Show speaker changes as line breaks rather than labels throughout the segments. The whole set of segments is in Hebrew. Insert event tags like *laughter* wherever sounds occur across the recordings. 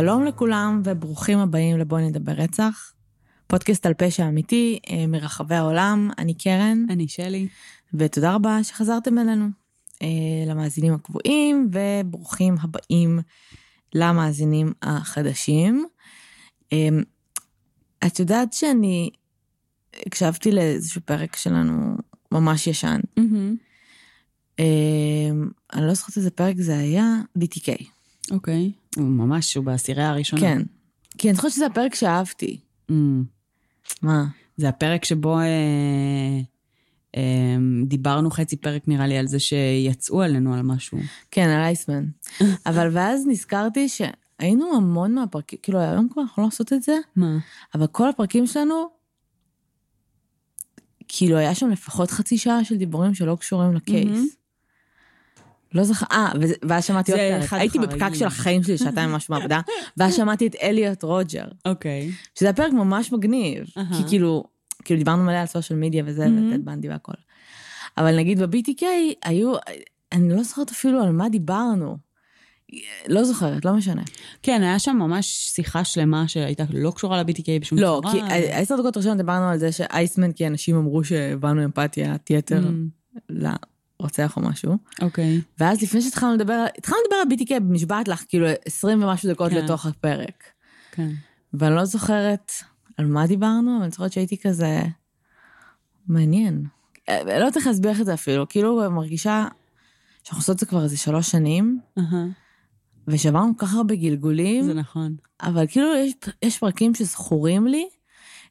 שלום לכולם וברוכים הבאים לבואי נדבר רצח. פודקאסט על פשע אמיתי אה, מרחבי העולם, אני קרן,
אני שלי.
ותודה רבה שחזרתם אלינו. אה, למאזינים הקבועים וברוכים הבאים למאזינים החדשים. אה, את יודעת שאני הקשבתי לאיזשהו פרק שלנו ממש ישן. אני לא זוכרת איזה פרק זה היה, BTK.
אוקיי. הוא ממש, הוא בעשירייה הראשונה.
כן. כי אני זוכרת שזה הפרק שאהבתי.
Mm.
מה?
זה הפרק שבו אה, אה, דיברנו חצי פרק, נראה לי, על זה שיצאו עלינו על משהו.
כן, על אייסמן. *laughs* אבל ואז נזכרתי שהיינו המון מהפרקים, כאילו היום כבר אנחנו לא עושות את זה,
מה?
אבל כל הפרקים שלנו, כאילו היה שם לפחות חצי שעה של דיבורים שלא קשורים לקייס. לא זוכר, אה, ואז שמעתי עוד פרק. הייתי. בפקק של החיים שלי, שעתיים ממש מעבודה, ואז שמעתי את אליוט רוג'ר,
אוקיי.
שזה היה פרק ממש מגניב. כי כאילו, כאילו דיברנו מלא על סושיאל מדיה וזה. וטד בנדי והכל. אבל נגיד ב-BTK היו, אני לא זוכרת אפילו על מה דיברנו. לא זוכרת, לא משנה.
כן, היה שם ממש שיחה שלמה שהייתה לא קשורה ל-BTK בשום
לא,
צורה.
כי עשר דקות ראשונות דיברנו על זה שאייסמן, כי אנשים אמרו שהבנו אמפתיית יתר לרוצח או משהו.
אוקיי.
ואז לפני שהתחלנו לדבר, התחלנו לדבר על BTK, נשבעת לך, כאילו 20 ומשהו דקות
כן.
לתוך הפרק.
כן.
ואני לא זוכרת על מה דיברנו, אבל אני זוכרת שהייתי כזה... מעניין. אה, לא צריך להסביר לך את זה אפילו, כאילו מרגישה שאנחנו עושות את זה כבר איזה שלוש שנים,
אהה,
ושעברנו כל כך הרבה גלגולים,
זה נכון.
אבל כאילו יש, יש פרקים שזכורים לי,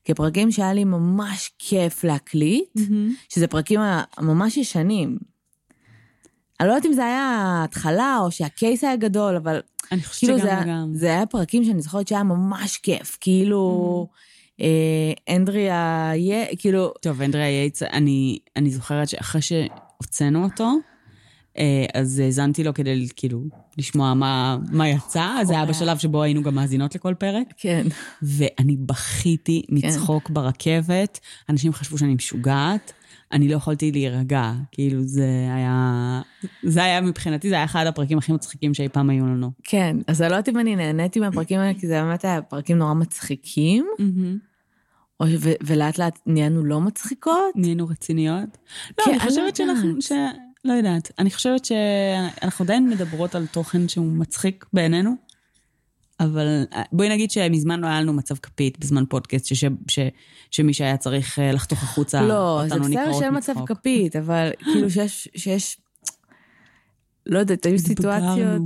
כפרקים שהיה לי ממש כיף להקליט, שזה פרקים ממש ישנים. אני לא יודעת אם זה היה ההתחלה, או שהקייס היה גדול, אבל
אני חושבת
כאילו זה,
שגם וגם.
זה היה פרקים שאני זוכרת שהיה ממש כיף, כאילו, אה, אנדריה, יה- כאילו,
טוב, אנדריה יייץ, אני, אני זוכרת שאחרי שהוצאנו אותו, אה, אז האזנתי לו כדי כאילו לשמוע מה, מה יצא, אז זה היה בשלב שבו היינו גם מאזינות לכל פרק,
כן.
ואני בכיתי מצחוק ברכבת, אנשים חשבו שאני משוגעת, אני לא יכולתי להירגע, כאילו זה היה, זה היה מבחינתי, זה היה אחד הפרקים הכי מצחיקים שאי פעם היו לנו.
כן, אז אני לא יודעת אם אני נהניתי מהפרקים האלה, כי זה באמת היה פרקים נורא מצחיקים, או, ו, ולאט לאט נהיינו לא מצחיקות.
נהיינו רציניות? לא, אני
אני לא
חושבת שאנחנו. ש... לא יודעת. אני חושבת שאנחנו עדיין מדברות על תוכן שהוא מצחיק בעינינו, אבל אה, בואי נגיד שמזמן לא היה לנו מצב כפית בזמן פודקאסט, שש... ש... שמי שהיה צריך אה, לחתוך החוצה,
לא, זה
אותנו
בסדר
נקראות
שאין מצב
מצחוק.
כפית, אבל *laughs* כאילו שיש, שיש, לא יודעת, היו סיטואציות...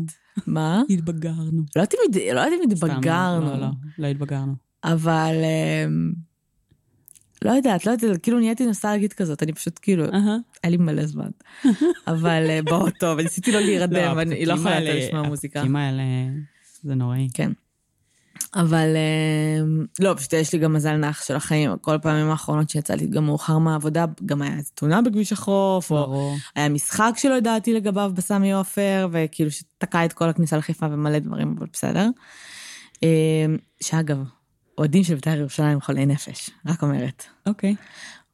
מה?
התבגרנו.
לא לא יודעת אם
סתם,
התבגרנו,
לא, לא, לא התבגרנו.
אבל אמ, לא יודעת, לא יודעת, כאילו נהייתי נוסטלגית כזאת, אני פשוט כאילו. היה לי מלא זמן. *laughs* אבל אה, באוטו, וניסיתי לא להירדם, לא
הפקקים
יכולה יותר
האלה-
לשמוע מוזיקה.
הפקקים האלה, זה נוראי.
כן. אבל אמ, לא, פשוט יש לי גם מזל נח של החיים. כל הפעמים האחרונות שיצאתי גם מאוחר מהעבודה, גם היה איזו תאונה בכביש החוף, או. היה משחק שלא ידעתי לגביו בסמי עופר, וכאילו שתקע את כל הכניסה לחיפה ומלא דברים, אבל בסדר. אמ, שאגב, אוהדים של בית"ר ירושלים חולי נפש, רק אומרת.
אוקיי.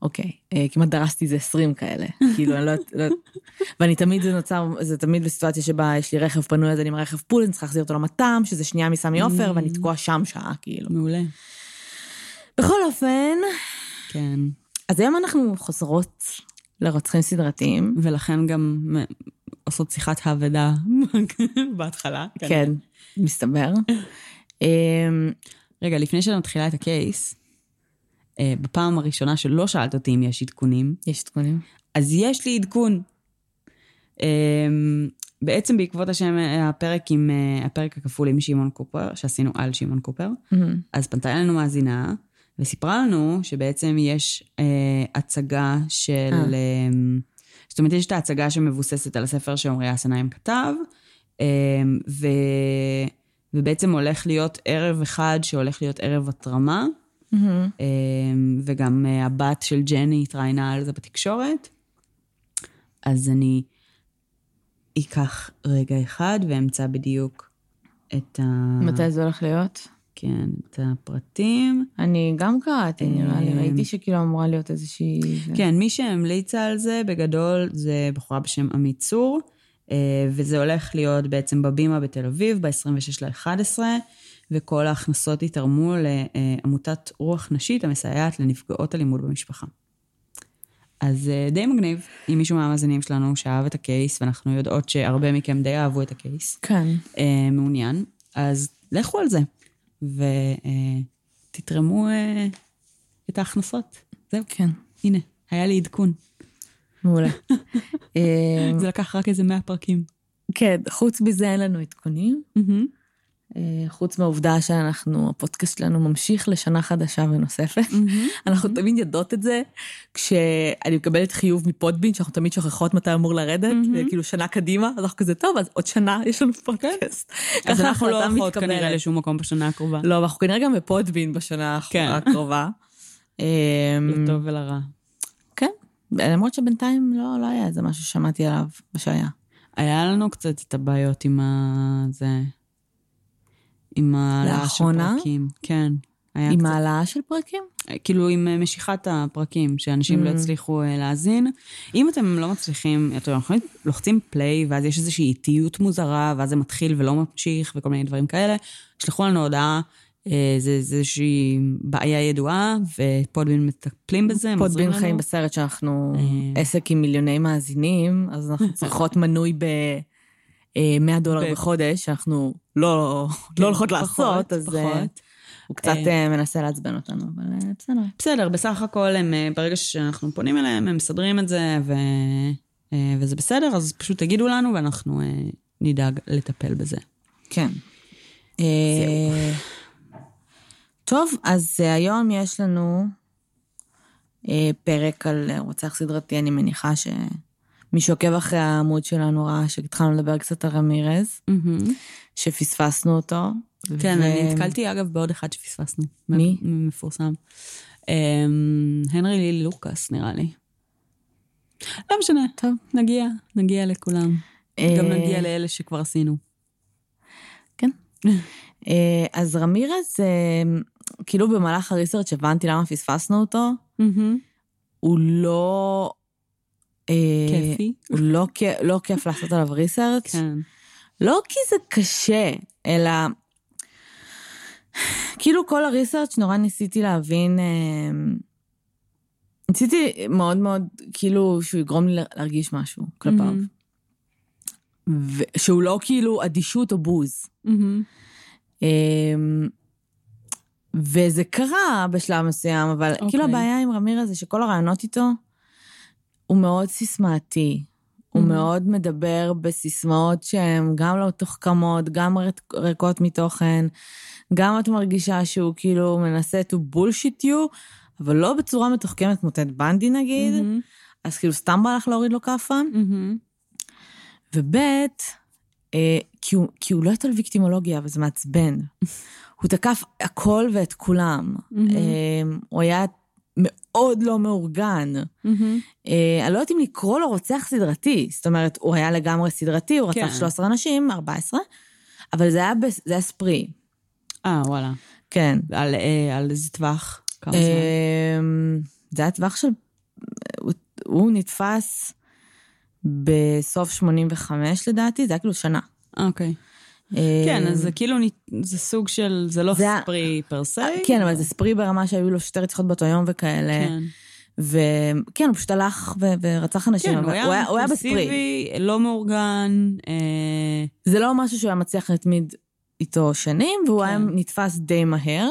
אוקיי, אה, כמעט דרסתי איזה 20 כאלה, *laughs* כאילו, אני לא יודעת, לא... ואני תמיד, זה נוצר, זה תמיד בסיטואציה שבה יש לי רכב פנוי, אז אני עם הרכב פול, אני צריכה להחזיר אותו למט"ם, שזה שנייה מסמי עופר,
Mm.
ואני תקועה שם שעה, כאילו.
מעולה.
בכל אופן,
כן.
אז היום אנחנו חוזרות לרוצחים סדרתיים.
ולכן גם עושות שיחת האבדה *laughs* בהתחלה.
כן, מסתבר. *laughs* אמ,
רגע, לפני שאני מתחילה את הקייס, בפעם הראשונה שלא שאלת אותי אם יש עדכונים,
יש עדכונים?
אז יש לי עדכון. אה, בעצם בעקבות השם, אה, הפרק עם, אה, הפרק הכפול עם שמעון קופר, שעשינו על שמעון קופר,
אמ,
אז פנתה אלינו מאזינה, וסיפרה לנו שבעצם יש אה, הצגה של...
אה.
אה. זאת אומרת, יש את ההצגה שמבוססת על הספר שעמרי אסנהיים כתב, אה, ו, ובעצם הולך להיות ערב אחד שהולך להיות ערב התרמה,
אמ,
אה, וגם אה, הבת של ג'ני התראיינה על זה בתקשורת. אז אני אקח רגע אחד ואמצא בדיוק את ה...
מתי זה הולך להיות?
כן, את הפרטים.
אני גם קראתי, נראה לי,
אמ,
ראיתי שכאילו אמורה להיות איזושהי...
כן, מי שהמליצה על זה בגדול זה בחורה בשם עמית צור, אה, וזה הולך להיות בעצם בבימה בתל אביב, ב-26 ל-11, וכל ההכנסות יתרמו לעמותת רוח נשית המסייעת לנפגעות אלימות במשפחה. אז אה, די מגניב, אם מישהו מהמאזינים שלנו שאהב את הקייס, ואנחנו יודעות שהרבה מכם די אהבו את הקייס,
כן.
אה, מעוניין, אז לכו על זה, ותתרמו אה, את ההכנסות. זהו,
כן.
הנה, היה לי עדכון.
מעולה. *laughs* אה,
זה לקח רק איזה 100 פרקים.
כן, חוץ מזה אין לנו עדכונים. אה, חוץ מהעובדה שאנחנו, הפודקאסט שלנו ממשיך לשנה חדשה ונוספת. אנחנו תמיד יודעות את זה, כשאני מקבלת חיוב מפודבין, שאנחנו תמיד שוכחות מתי אמור לרדת, כאילו שנה קדימה, אז אנחנו כזה, טוב, אז עוד שנה יש לנו פודקאסט.
אז אנחנו לא הולכות. כנראה לשום מקום בשנה הקרובה.
לא, ואנחנו כנראה גם בפודבין בשנה
כן.
הקרובה. *laughs* אמ,
לטוב ולרע.
כן, למרות שבינתיים לא לא היה איזה משהו ששמעתי עליו בשעיה.
היה לנו קצת את הבעיות עם ה... זה... עם העלאה של? פרקים. כן. היה
עם
קצת...
העלאה של פרקים?
כאילו עם אה, משיכת הפרקים, שאנשים לא
Mm.
הצליחו אה, להאזין. אם אתם לא מצליחים, אתם יכולים לוחצים פליי, ואז יש איזושהי איטיות מוזרה, ואז זה מתחיל ולא ממשיך, וכל מיני דברים כאלה, שלחו לנו הודעה. אה, זה זה איזושהי בעיה ידועה, ופודבין מטפלים בזה, הם עוזרים
פודבין
לנו.
חיים בסרט שאנחנו
אה.
עסק עם מיליוני מאזינים, אז אנחנו *laughs* צריכות מנוי ב... אה, 100 דולר
ב-
בחודש, שאנחנו לא
כן,
לא הולכות
פחות,
לעשות, אז אה,
פחות.
הוא קצת
אה.
אה, מנסה לעצבן אותנו, אבל אה, בסדר.
בסדר, בסך הכל הם, אה, ברגע שאנחנו פונים אליהם, הם מסדרים את זה, ו... אה, וזה בסדר, אז פשוט תגידו לנו, ואנחנו אה, נדאג לטפל בזה.
כן. אה, טוב, אז אה, היום יש לנו אה, פרק על אה, רוצח סדרתי, אני מניחה שמי שעוקב אחרי העמוד שלנו ראה שהתחלנו לדבר קצת על רמירז, שפספסנו אותו.
כן,
ו-
אני נתקלתי אגב בעוד אחד שפספסנו.
מי?
מפורסם. אמ, הנרי לילי לוקאס, נראה לי. לא משנה,
טוב.
נגיע, נגיע לכולם.
אה,
גם נגיע לאלה שכבר עשינו.
כן. אה, אז רמירז, אה, כאילו במהלך הריסרצ' הבנתי למה פספסנו אותו, הוא לא... אה,
כיפי.
הוא לא, לא כיף לעשות עליו ריסרצ'.
כן.
לא כי זה קשה, אלא... כאילו כל הריסרצ' נורא ניסיתי להבין... אה, ניסיתי מאוד מאוד, כאילו, שהוא יגרום לי להרגיש משהו כלפיו. שהוא לא כאילו אדישות או בוז. אמ, וזה קרה בשלב מסוים, אבל okay. כאילו
אוקיי.
הבעיה עם רמירה זה שכל הרעיונות איתו, הוא מאוד סיסמאתי. הוא
Mhm.
מאוד מדבר בסיסמאות שהן גם לא מתוחכמות, גם ריק- ריקות מתוכן, גם את מרגישה שהוא כאילו מנסה to bullshit you, אבל לא בצורה מתוחכמת כמו טד בנדי נגיד,
מהמם.
אז כאילו סתם בא לך להוריד לו כאפה.
מהמם.
וב' אה, כי, הוא, כי הוא לא יותר ויקטימולוגיה, וזה מעצבן. *laughs* הוא תקף הכל ואת כולם.
מהמם.
אה, הוא היה מאוד לא מאורגן.
מהמם.
אה, אני לא יודעת אם לקרוא לו רוצח סדרתי. זאת אומרת, הוא היה לגמרי סדרתי, הוא רצח
כן.
13 אנשים, 14, אבל זה היה, זה היה ספרי.
אה, וואלה.
כן.
על אה, על איזה טווח? כמה זמן?
אה, זה היה טווח של... הוא, הוא נתפס בסוף 85 לדעתי, זה היה כאילו שנה.
אוקיי.
אה,
כן, אז זה כאילו, נ- זה סוג של, זה לא
זה
ספרי פר סי.
כן, אבל זה ספרי ברמה שהיו לו שתי רציחות באותו יום וכאלה.
כן.
וכן, הוא פשוט הלך ו- ורצח אנשים,
כן,
אבל
הוא היה
הוא היה- הוא היה בספרי.
לא מאורגן, אה,
זה לא משהו שהוא היה מצליח להתמיד איתו שנים, והוא
כן.
היה נתפס די מהר.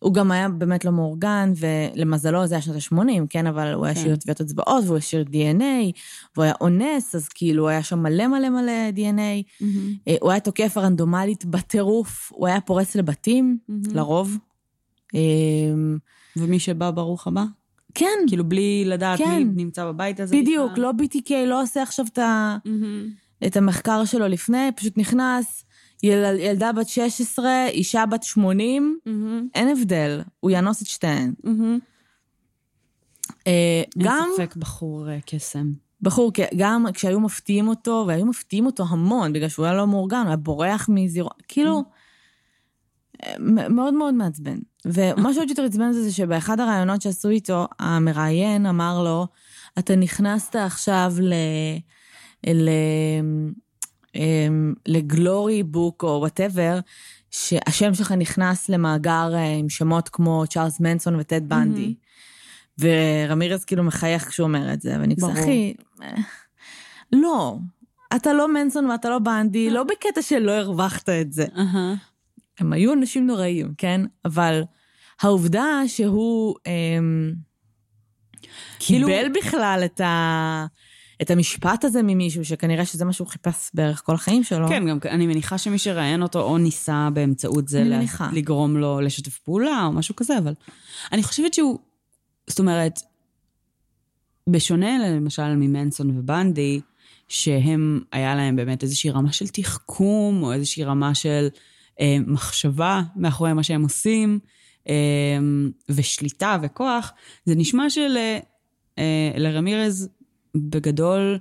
הוא גם היה באמת לא מאורגן, ולמזלו זה היה שנות ה-80, כן, אבל הוא היה
כן.
השאיר טביעות אצבעות, והוא השאיר DNA, והוא היה אונס, אז כאילו היה שם מלא מלא מלא DNA. אה, הוא היה תוקף רנדומלית בטירוף, הוא היה פורץ לבתים, לרוב. אה,
ומי שבא, ברוך הבא.
כן,
כאילו, בלי לדעת
כן.
מי נמצא בבית הזה.
בדיוק,
בכלל.
לא BTK, לא עושה עכשיו את ה...
מהמם.
את המחקר שלו לפני, פשוט נכנס, יל, ילדה בת 16, אישה בת 80,
מהמם.
אין הבדל, הוא יאנוס את שתיהן.
מהמם.
אה,
אין
גם
ספק בחור אה, קסם.
בחור, גם כשהיו מפתיעים אותו, והיו מפתיעים אותו המון, בגלל שהוא היה לא מאורגן, הוא היה בורח מזירו, כאילו, אה, מאוד מאוד מעצבן. ומה שעוד יותר עצבן זה, זה שבאחד הראיונות שעשו איתו, המראיין אמר לו, אתה נכנסת עכשיו ל... ל... אמ, ל glory book או whatever, שהשם שלך נכנס למאגר אה, עם שמות כמו צ'ארלס מנסון וטד בנדי. ורמירז כאילו מחייך כשהוא אומר את זה, ואני כזה. אחי, אה, לא, אתה לא מנסון ואתה לא בנדי, לא בקטע שלא הרווחת את זה. הם היו אנשים נוראים, כן? אבל העובדה שהוא אמ,
כאילו-
קיבל בכלל את, ה, את המשפט הזה ממישהו, שכנראה שזה מה שהוא חיפש בערך כל החיים שלו.
כן, גם אני מניחה שמי שראיין אותו או ניסה באמצעות זה לה-. לגרום לו לשתף פעולה או משהו כזה, אבל אני חושבת שהוא, זאת אומרת, בשונה למשל ממנסון ובנדי, שהם, היה להם באמת איזושהי רמה של תחכום, או איזושהי רמה של אה, מחשבה מאחורי מה שהם עושים, אה, ושליטה וכוח, זה נשמע של... אה, לרמירז בגדול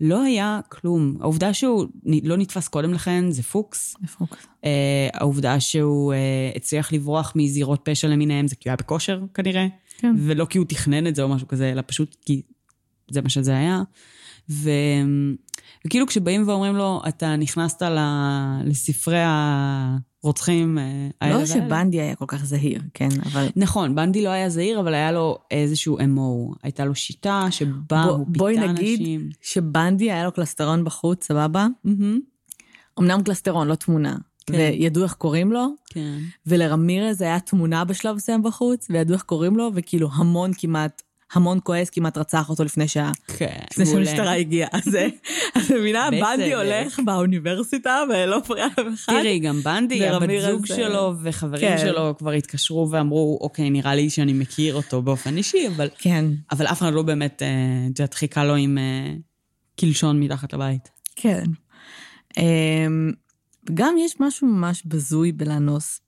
לא היה כלום. העובדה שהוא לא נתפס קודם לכן זה פוקס.
הוא כזה?
אה, העובדה שהוא אה, הצליח לברוח מזירות פשע למיניהם זה כי הוא היה בכושר כנראה.
כן.
ולא כי הוא תכנן את זה או משהו כזה, אלא פשוט כי זה מה שזה היה. ו... וכאילו כשבאים ואומרים לו, אתה נכנסת. לספרי הרוצחים אה, האלה
לא
והאלה."
שבנדי היה כל כך זהיר, כן, אבל...
נכון, בנדי לא היה זהיר, אבל היה לו איזשהו אמו. הייתה לו שיטה שבה הוא
בואי
פיתה
נגיד
אנשים.
שבנדי היה לו קלסטרון בחוץ, סבבה? אמנם קלסטרון, לא תמונה.
כן.
וידעו איך קוראים לו,
כן.
ולרמירז היה תמונה בשלב מסוים בחוץ, וידעו איך קוראים לו, וכאילו המון כמעט, המון כועס כמעט רצח אותו לפני שעה.
כן,
לפני. שהמשטרה הגיעה. אז את מבינה,
בצדק.
בנדי הולך באוניברסיטה ולא מפריע לאף אחד.
תראי, גם בנדי, הבת זוג
אה,
שלו וחברים
כן.
שלו כבר התקשרו ואמרו, אוקיי, נראה לי שאני מכיר אותו באופן אישי, אבל,
כן,
אבל אף אחד לא באמת, אה, את יודעת, חיכה לו עם אה, קלשון מתחת לבית.
כן. אמ, גם יש משהו ממש בזוי בלאנוס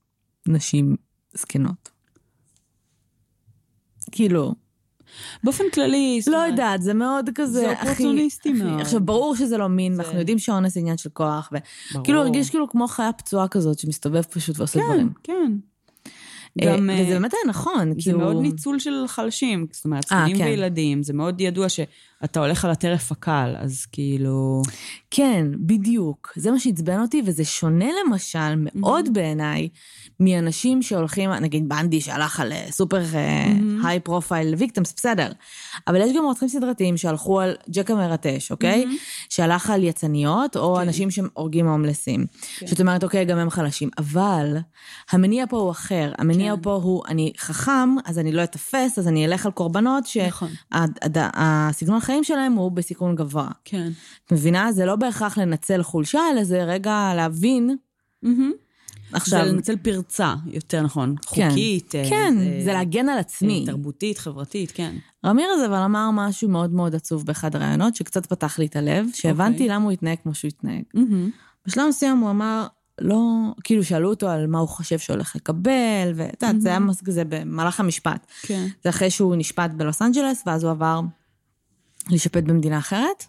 נשים זקנות. כאילו,
באופן כללי,
לא יודעת, זה מאוד כזה,
זה. אופורטוניסטי מאוד.
עכשיו, ברור שזה לא מין,
זה-
אנחנו יודעים שאונס זה עניין של כוח. וכאילו הרגיש כאילו כמו חיה פצועה כזאת שמסתובב פשוט ועושה
כן,
דברים.
כן.
אה,
גם, אה,
וזה באמת היה נכון,
זה
כאילו...
מאוד ניצול של חלשים, זאת אומרת,
אה,
זקנים
כן.
וילדים, זה מאוד ידוע שאתה הולך על הטרף הקל, אז כאילו...
כן, בדיוק. זה מה שעצבן אותי, וזה שונה למשל מאוד בעיניי מאנשים שהולכים, נגיד בנדי שהלך על אה, super high profile victims, בסדר. אבל יש גם רוצחים סדרתיים שהלכו על ג'ק המרטש, אוקיי? שהלך על זונות, או
כן.
אנשים שהורגים הומלסים. שאת אומרת, אוקיי, גם הם חלשים. אבל המניע פה הוא אחר. המניע
כן.
פה הוא, אני חכם, אז אני לא אתפס, אז אני אלך על קורבנות
נכון.
החיים שלהם הוא בסיכון גבוה.
כן.
את מבינה? זה לא בהכרח לנצל חולשה, אלא זה רגע להבין. עכשיו,
זה לנצל פרצה, יותר נכון.
כן.
חוקית. אה,
כן,
אה,
זה להגן על עצמי.
אה, תרבותית, חברתית, כן.
רמירז אבל אמר משהו מאוד מאוד עצוב באחד הראיונות, שקצת פתח לי את הלב, שהבנתי
אוקיי.
למה הוא התנהג כמו שהוא התנהג. בשלב מסוים הוא אמר, לא, כאילו שאלו אותו על מה הוא חושב שהולך לקבל, ואת יודעת, זה היה כזה במהלך המשפט.
כן.
זה אחרי שהוא נשפט בלוס אנג'לס, ואז הוא עבר להישפט במדינה אחרת.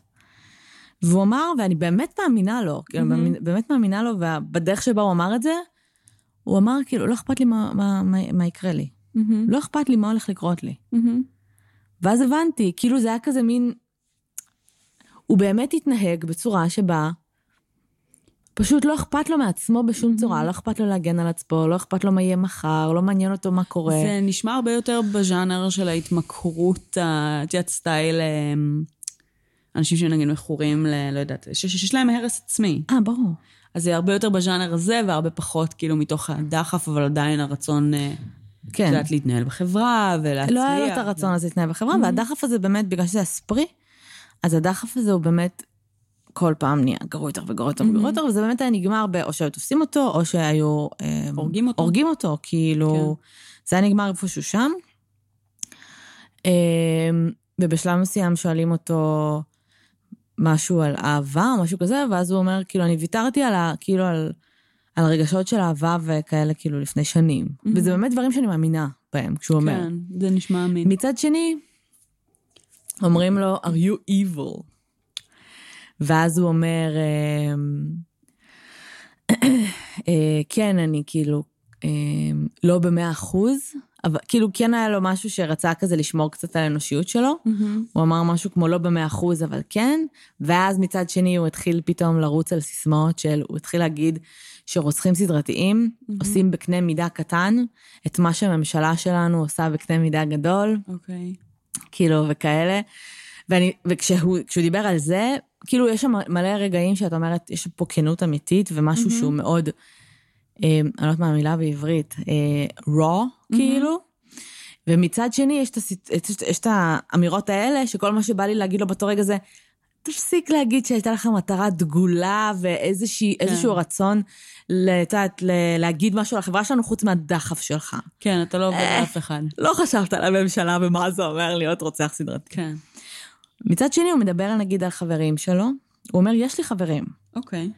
והוא אמר, ואני באמת מאמינה לו, כאילו,
מהמם.
באמת מאמינה לו, ובדרך שבה הוא אמר את זה, הוא אמר, כאילו, לא אכפת לי מה, מה, מה, מה יקרה לי. לא אכפת לי מה הולך לקרות לי. ואז הבנתי, כאילו זה היה כזה מין... הוא באמת התנהג בצורה שבה פשוט לא אכפת לו מעצמו בשום צורה, לא אכפת לו להגן על עצמו, לא אכפת לו מה יהיה מחר, לא מעניין אותו מה קורה.
זה נשמע הרבה יותר בז'אנר של ההתמכרות, ה- את יודעת, סטייל, אמ, אנשים שנגיד מכורים ל... לא יודעת, שיש להם הרס עצמי.
אה, ברור.
אז זה הרבה יותר בז'אנר הזה, והרבה פחות כאילו מתוך הדחף, אבל עדיין הרצון, אה, את
כן.
יודעת, להתנהל בחברה ולהצליח.
לא היה לו את הרצון הזה להתנהל בחברה,
Mm-hmm.
והדחף הזה באמת, בגלל שזה הספרי, אז הדחף הזה הוא באמת כל פעם נהיה גרוע יותר וגרוע יותר וגרוע יותר, וזה באמת היה נגמר ב... או שהיו תופסים אותו, או שהיו...
Mm-hmm. הורגים אותו.
הורגים אותו, כאילו... זה היה נגמר איפשהו שם. אה, ובשלב מסוים שואלים אותו משהו על אהבה או משהו כזה, ואז הוא אומר, כאילו, אני ויתרתי על ה... כאילו, על... על רגשות של אהבה וכאלה, כאילו, לפני שנים. וזה באמת דברים שאני מאמינה בהם, כשהוא אומר.
כן, זה נשמע אמין.
מצד שני, אומרים לו, are you evil? ואז הוא אומר, אמ, אה, כן, אני כאילו, אמ, לא במאה אחוז, אבל כאילו כן היה לו משהו שרצה כזה לשמור קצת על האנושיות שלו. הוא אמר משהו כמו לא במאה אחוז, אבל כן. ואז מצד שני הוא התחיל פתאום לרוץ על סיסמאות של, הוא התחיל להגיד שרוצחים סדרתיים עושים בקנה מידה קטן את מה שהממשלה שלנו עושה בקנה מידה גדול.
אוקיי.
כאילו, וכאלה. ואני, וכשהוא דיבר על זה, כאילו, יש שם מלא רגעים שאת אומרת, יש פה כנות אמיתית ומשהו mm-hmm. שהוא מאוד, אה, אני לא יודעת מה המילה בעברית, אה, raw, mm-hmm. כאילו. ומצד שני, יש את, הסיט, יש, יש את האמירות האלה, שכל מה שבא לי להגיד לו באותו רגע זה, תפסיק להגיד שהייתה לך מטרה דגולה ואיזשהו כן. רצון, את יודעת, להגיד משהו על החברה שלנו חוץ מהדחף שלך.
כן, אתה לא עובד אה, אף אחד.
לא חשבת על הממשלה ומה זה אומר להיות רוצח סדרתי.
כן.
מצד שני, הוא מדבר נגיד על חברים שלו, הוא אומר, יש לי חברים.
אוקיי.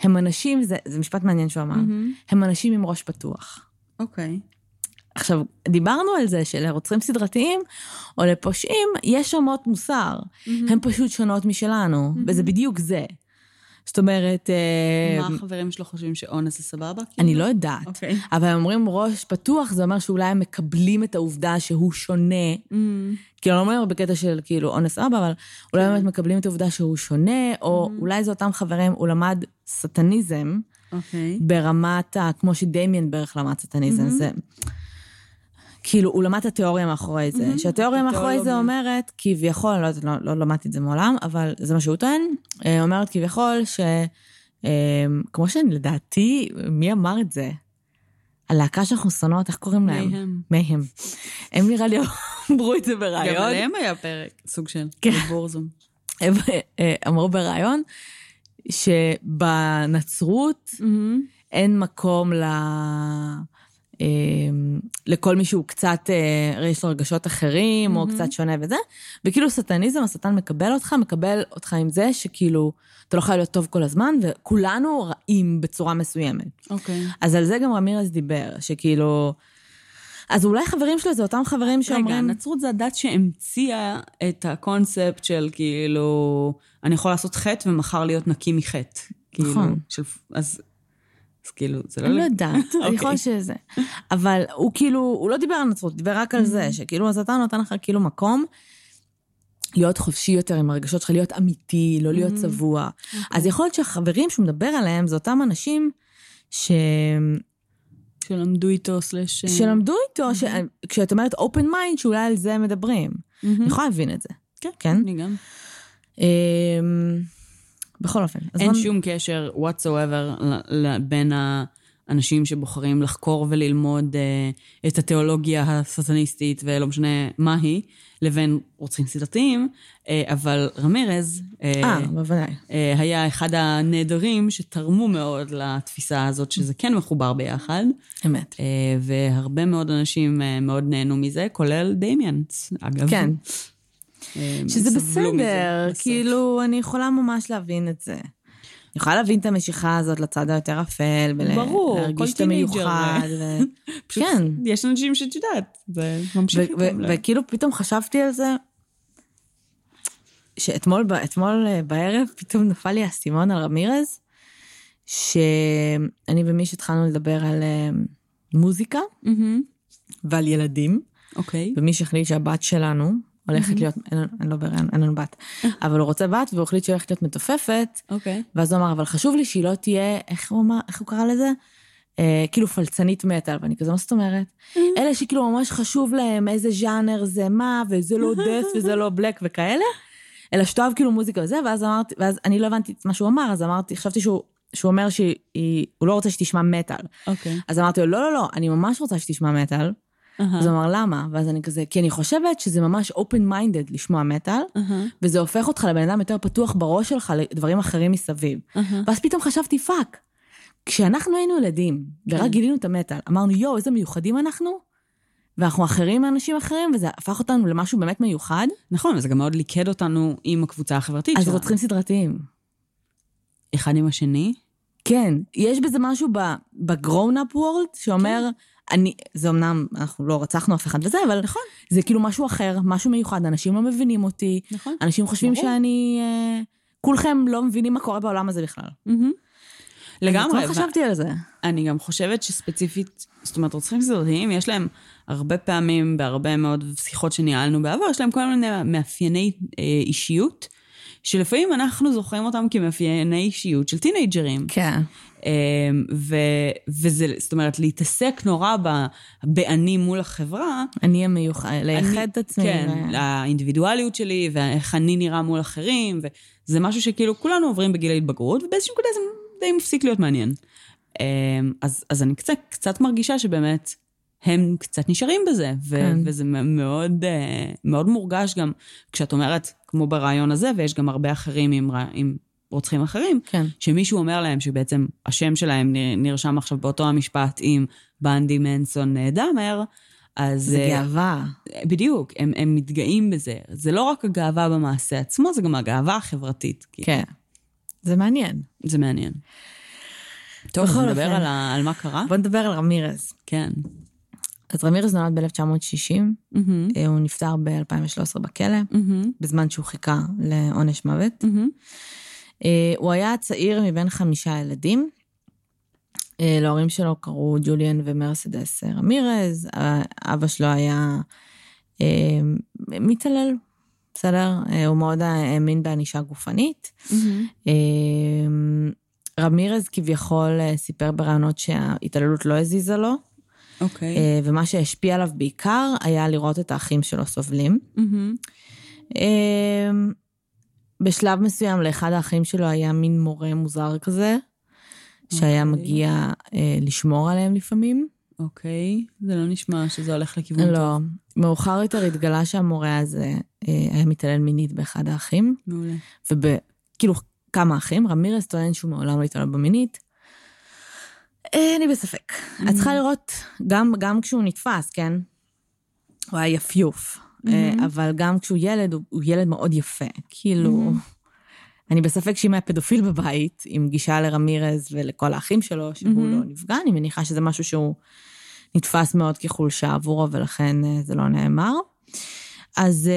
הם אנשים, זה, זה משפט מעניין שהוא אמר, mm-hmm. הם אנשים עם ראש פתוח.
אוקיי.
עכשיו, דיברנו על זה שלרוצחים סדרתיים או לפושעים יש רמות מוסר. Mm-hmm. הן פשוט שונות משלנו, mm-hmm. וזה בדיוק זה. זאת אומרת...
אה, מה החברים שלו חושבים שאונס זה סבבה?
אני כאילו? לא יודעת. אוקיי. אבל הם אומרים ראש פתוח, זה אומר שאולי הם מקבלים את העובדה שהוא שונה. Mm. כאילו, אני לא אומר בקטע של כאילו אונס אבא, אבל אולי כן. באמת מקבלים את העובדה שהוא שונה, או mm. אולי זה אותם חברים, הוא למד סטניזם.
אוקיי.
ברמת ה... כמו שדמיין בערך למד סטניזם. Mm-hmm. זה... כאילו, הוא למד את התיאוריה מאחורי זה. Mm-hmm. שהתיאוריה מאחורי זה אומרת, כביכול, לא, לא, לא למדתי את זה מעולם, אבל זה מה שהוא טוען, אה, אומרת כביכול ש... אה, כמו שאני, לדעתי, מי אמר את זה? הלהקה שאנחנו שונאות, איך קוראים להם?
מהם.
מהם. הם נראה לי אמרו את זה בריאיון.
גם עליהם היה פרק, סוג של, כן. בבורזום.
הם אה, אמרו בריאיון שבנצרות. אין מקום ל... אמ, לכל מי שהוא קצת, אה, יש לו רגשות אחרים, mm-hmm. או קצת שונה וזה. וכאילו סטניזם, השטן מקבל אותך, מקבל אותך עם זה שכאילו, אתה לא חייב להיות טוב כל הזמן, וכולנו רעים בצורה מסוימת.
אוקיי. Okay.
אז על זה גם רמירס דיבר, שכאילו... אז אולי חברים שלו זה אותם חברים שאומרים...
רגע, נצרות זה הדת שהמציאה את הקונספט של כאילו, אני יכול לעשות חטא ומחר להיות נקי מחטא. כאילו, נכון. של, אז אז כאילו, זה לא...
אני לא יודעת, *laughs* אני יכולה שזה. אבל הוא כאילו, הוא לא דיבר על נצרות, הוא דיבר רק על זה, mm-hmm. שכאילו השטן נותן לך כאילו מקום להיות חופשי יותר עם הרגשות שלך, להיות אמיתי, לא להיות mm-hmm. צבוע. אוקיי. אז יכול להיות שהחברים שהוא מדבר עליהם זה אותם אנשים ש...
שלמדו איתו סלש...
שלמדו איתו, mm-hmm. כשאת אומרת open mind, שאולי על זה מדברים. אני יכולה להבין את זה.
כן, כן. אני גם.
בכל אופן.
אין בוא... שום קשר whatsoever בין האנשים שבוחרים לחקור וללמוד uh, את התיאולוגיה הסטניסטית, ולא משנה מה היא, לבין רוצחים סדרתיים, uh, אבל רמירז,
uh, 아, בוודאי.
Uh, היה אחד הנעדרים שתרמו מאוד לתפיסה הזאת, שזה כן מחובר ביחד.
אמת. Uh,
והרבה מאוד אנשים uh, מאוד נהנו מזה, כולל דמיאנס, אגב.
כן. אמ, שזה בסדר, כאילו, אני יכולה ממש להבין את זה. אני יכולה להבין את המשיכה הזאת לצד היותר אפל, ולהרגיש את המיוחד. ו... *laughs*
כן. יש אנשים שאת יודעת, זה ממשיך איתם.
וכאילו פתאום חשבתי על זה, שאתמול אה, בערב פתאום נפל לי האסימון על רמירז, שאני ומי שהתחלנו לדבר על אה, מוזיקה ועל ילדים.
אוקיי.
ומי שהחליט שהבת שלנו, הולכת להיות, אין לו בהריון, אין לנו בת, אבל הוא רוצה בת והוא החליט שהיא הולכת להיות מתופפת.
אוקיי.
ואז הוא אמר, אבל חשוב לי שהיא לא תהיה, איך הוא אמר, איך הוא קרא לזה? אה, כאילו פלצנית מטאל, ואני כזה, מה זאת אומרת? אלה שכאילו ממש חשוב להם איזה ז'אנר זה מה, וזה לא *laughs* דף וזה לא בלק וכאלה, אלא שתאהב כאילו מוזיקה וזה, ואז אמרתי, ואז אני לא הבנתי את מה שהוא אמר, אז אמרתי, חשבתי שהוא... שהוא אומר שהוא לא רוצה שתשמע מטאל.
אוקיי.
אז אמרתי לו, לא, לא, לא, אני ממש רוצה שתשמע מטאל. Uh-huh. אז הוא אמר, למה? ואז אני כזה, כי אני חושבת שזה ממש open minded לשמוע מטאל, uh-huh. וזה הופך אותך לבן אדם יותר פתוח בראש שלך לדברים אחרים מסביב. Uh-huh. ואז פתאום חשבתי, fuck, כשאנחנו היינו ילדים, ורק כן. גילינו את המטאל, אמרנו, יואו, איזה מיוחדים אנחנו, ואנחנו אחרים מאנשים אחרים, וזה הפך אותנו למשהו באמת מיוחד.
נכון, וזה גם מאוד ליכד אותנו עם הקבוצה החברתית
שלנו. אז רוצחים סדרתיים.
אחד עם השני?
כן, יש בזה משהו ב-grown up world שאומר, כן. אני, זה אמנם, אנחנו לא רצחנו אף אחד וזה, אבל
נכון.
זה כאילו משהו אחר, משהו מיוחד, אנשים לא מבינים אותי.
נכון.
אנשים חושבים ברור. שאני... אה, כולכם לא מבינים מה קורה בעולם הזה בכלל.
Mm-hmm. לגמרי.
אני לא חשבתי על זה.
אני גם חושבת שספציפית, זאת אומרת, רוצחים סדרתיים, יש להם הרבה פעמים, בהרבה מאוד שיחות שניהלנו בעבר, יש להם כל מיני מאפייני אה, אישיות, שלפעמים אנחנו זוכרים אותם כמאפייני אישיות של טינג'רים.
כן.
אמ, ו, וזה, זאת אומרת, להתעסק נורא באני מול החברה.
אני המיוחד, לייחד את עצמי.
כן, ו... האינדיבידואליות שלי, ואיך אני נראה מול אחרים, וזה משהו שכאילו כולנו עוברים בגיל ההתבגרות, ובאיזושהי נקודה זה די מפסיק להיות מעניין. אמ, אז, אז אני קצת, קצת מרגישה שבאמת הם קצת נשארים בזה, ו- כן. וזה מאוד, אה, מאוד מורגש גם כשאת אומרת, כמו ברעיון הזה, ויש גם הרבה אחרים עם, עם רוצחים אחרים,
כן.
שמישהו אומר להם שבעצם השם שלהם נרשם עכשיו באותו המשפט עם בנדי מנסון אה, דאמר, אז...
זה uh, גאווה.
בדיוק, הם, הם מתגאים בזה. זה לא רק הגאווה במעשה עצמו, זה גם הגאווה החברתית.
כן. זה מעניין.
זה מעניין. טוב, אז נדבר על, ה, על מה קרה.
בוא נדבר על רמירז.
כן.
אז רמירז נולד ב-1960, mm-hmm. הוא נפטר ב-2013 בכלא, mm-hmm. בזמן שהוא חיכה לעונש מוות. Mm-hmm. הוא היה צעיר מבין חמישה ילדים. להורים שלו קראו ג'וליאן ומרסדס רמירז, אבא שלו היה מתעלל, בסדר? הוא מאוד האמין בענישה גופנית. Mm-hmm. רמירז כביכול סיפר ברעיונות שההתעללות לא הזיזה לו.
אוקיי. Okay.
ומה שהשפיע עליו בעיקר היה לראות את האחים שלו סובלים. Mm-hmm. בשלב מסוים לאחד האחים שלו היה מין מורה מוזר כזה, שהיה okay. אוקיי. מגיע אה, לשמור עליהם לפעמים.
אוקיי, okay. זה לא נשמע שזה הולך לכיוון
לא. טוב. לא, מאוחר יותר התגלה שהמורה הזה אה, היה מתעלל מינית באחד האחים.
מעולה.
וכאילו, כמה אחים, רמירס טוען שהוא מעולם לא התעלל במינית. אה, אני בספק. Mm-hmm. את צריכה לראות, גם, גם כשהוא נתפס, כן? הוא היה יפיוף. Mm-hmm. אבל גם כשהוא ילד, הוא, הוא ילד מאוד יפה. כאילו, mm-hmm. אני בספק שאם היה פדופיל בבית, עם גישה לרמירז ולכל האחים שלו, שהוא mm-hmm. לא נפגע, אני מניחה שזה משהו שהוא נתפס מאוד כחולשה עבורו, ולכן אה, זה לא נאמר. אז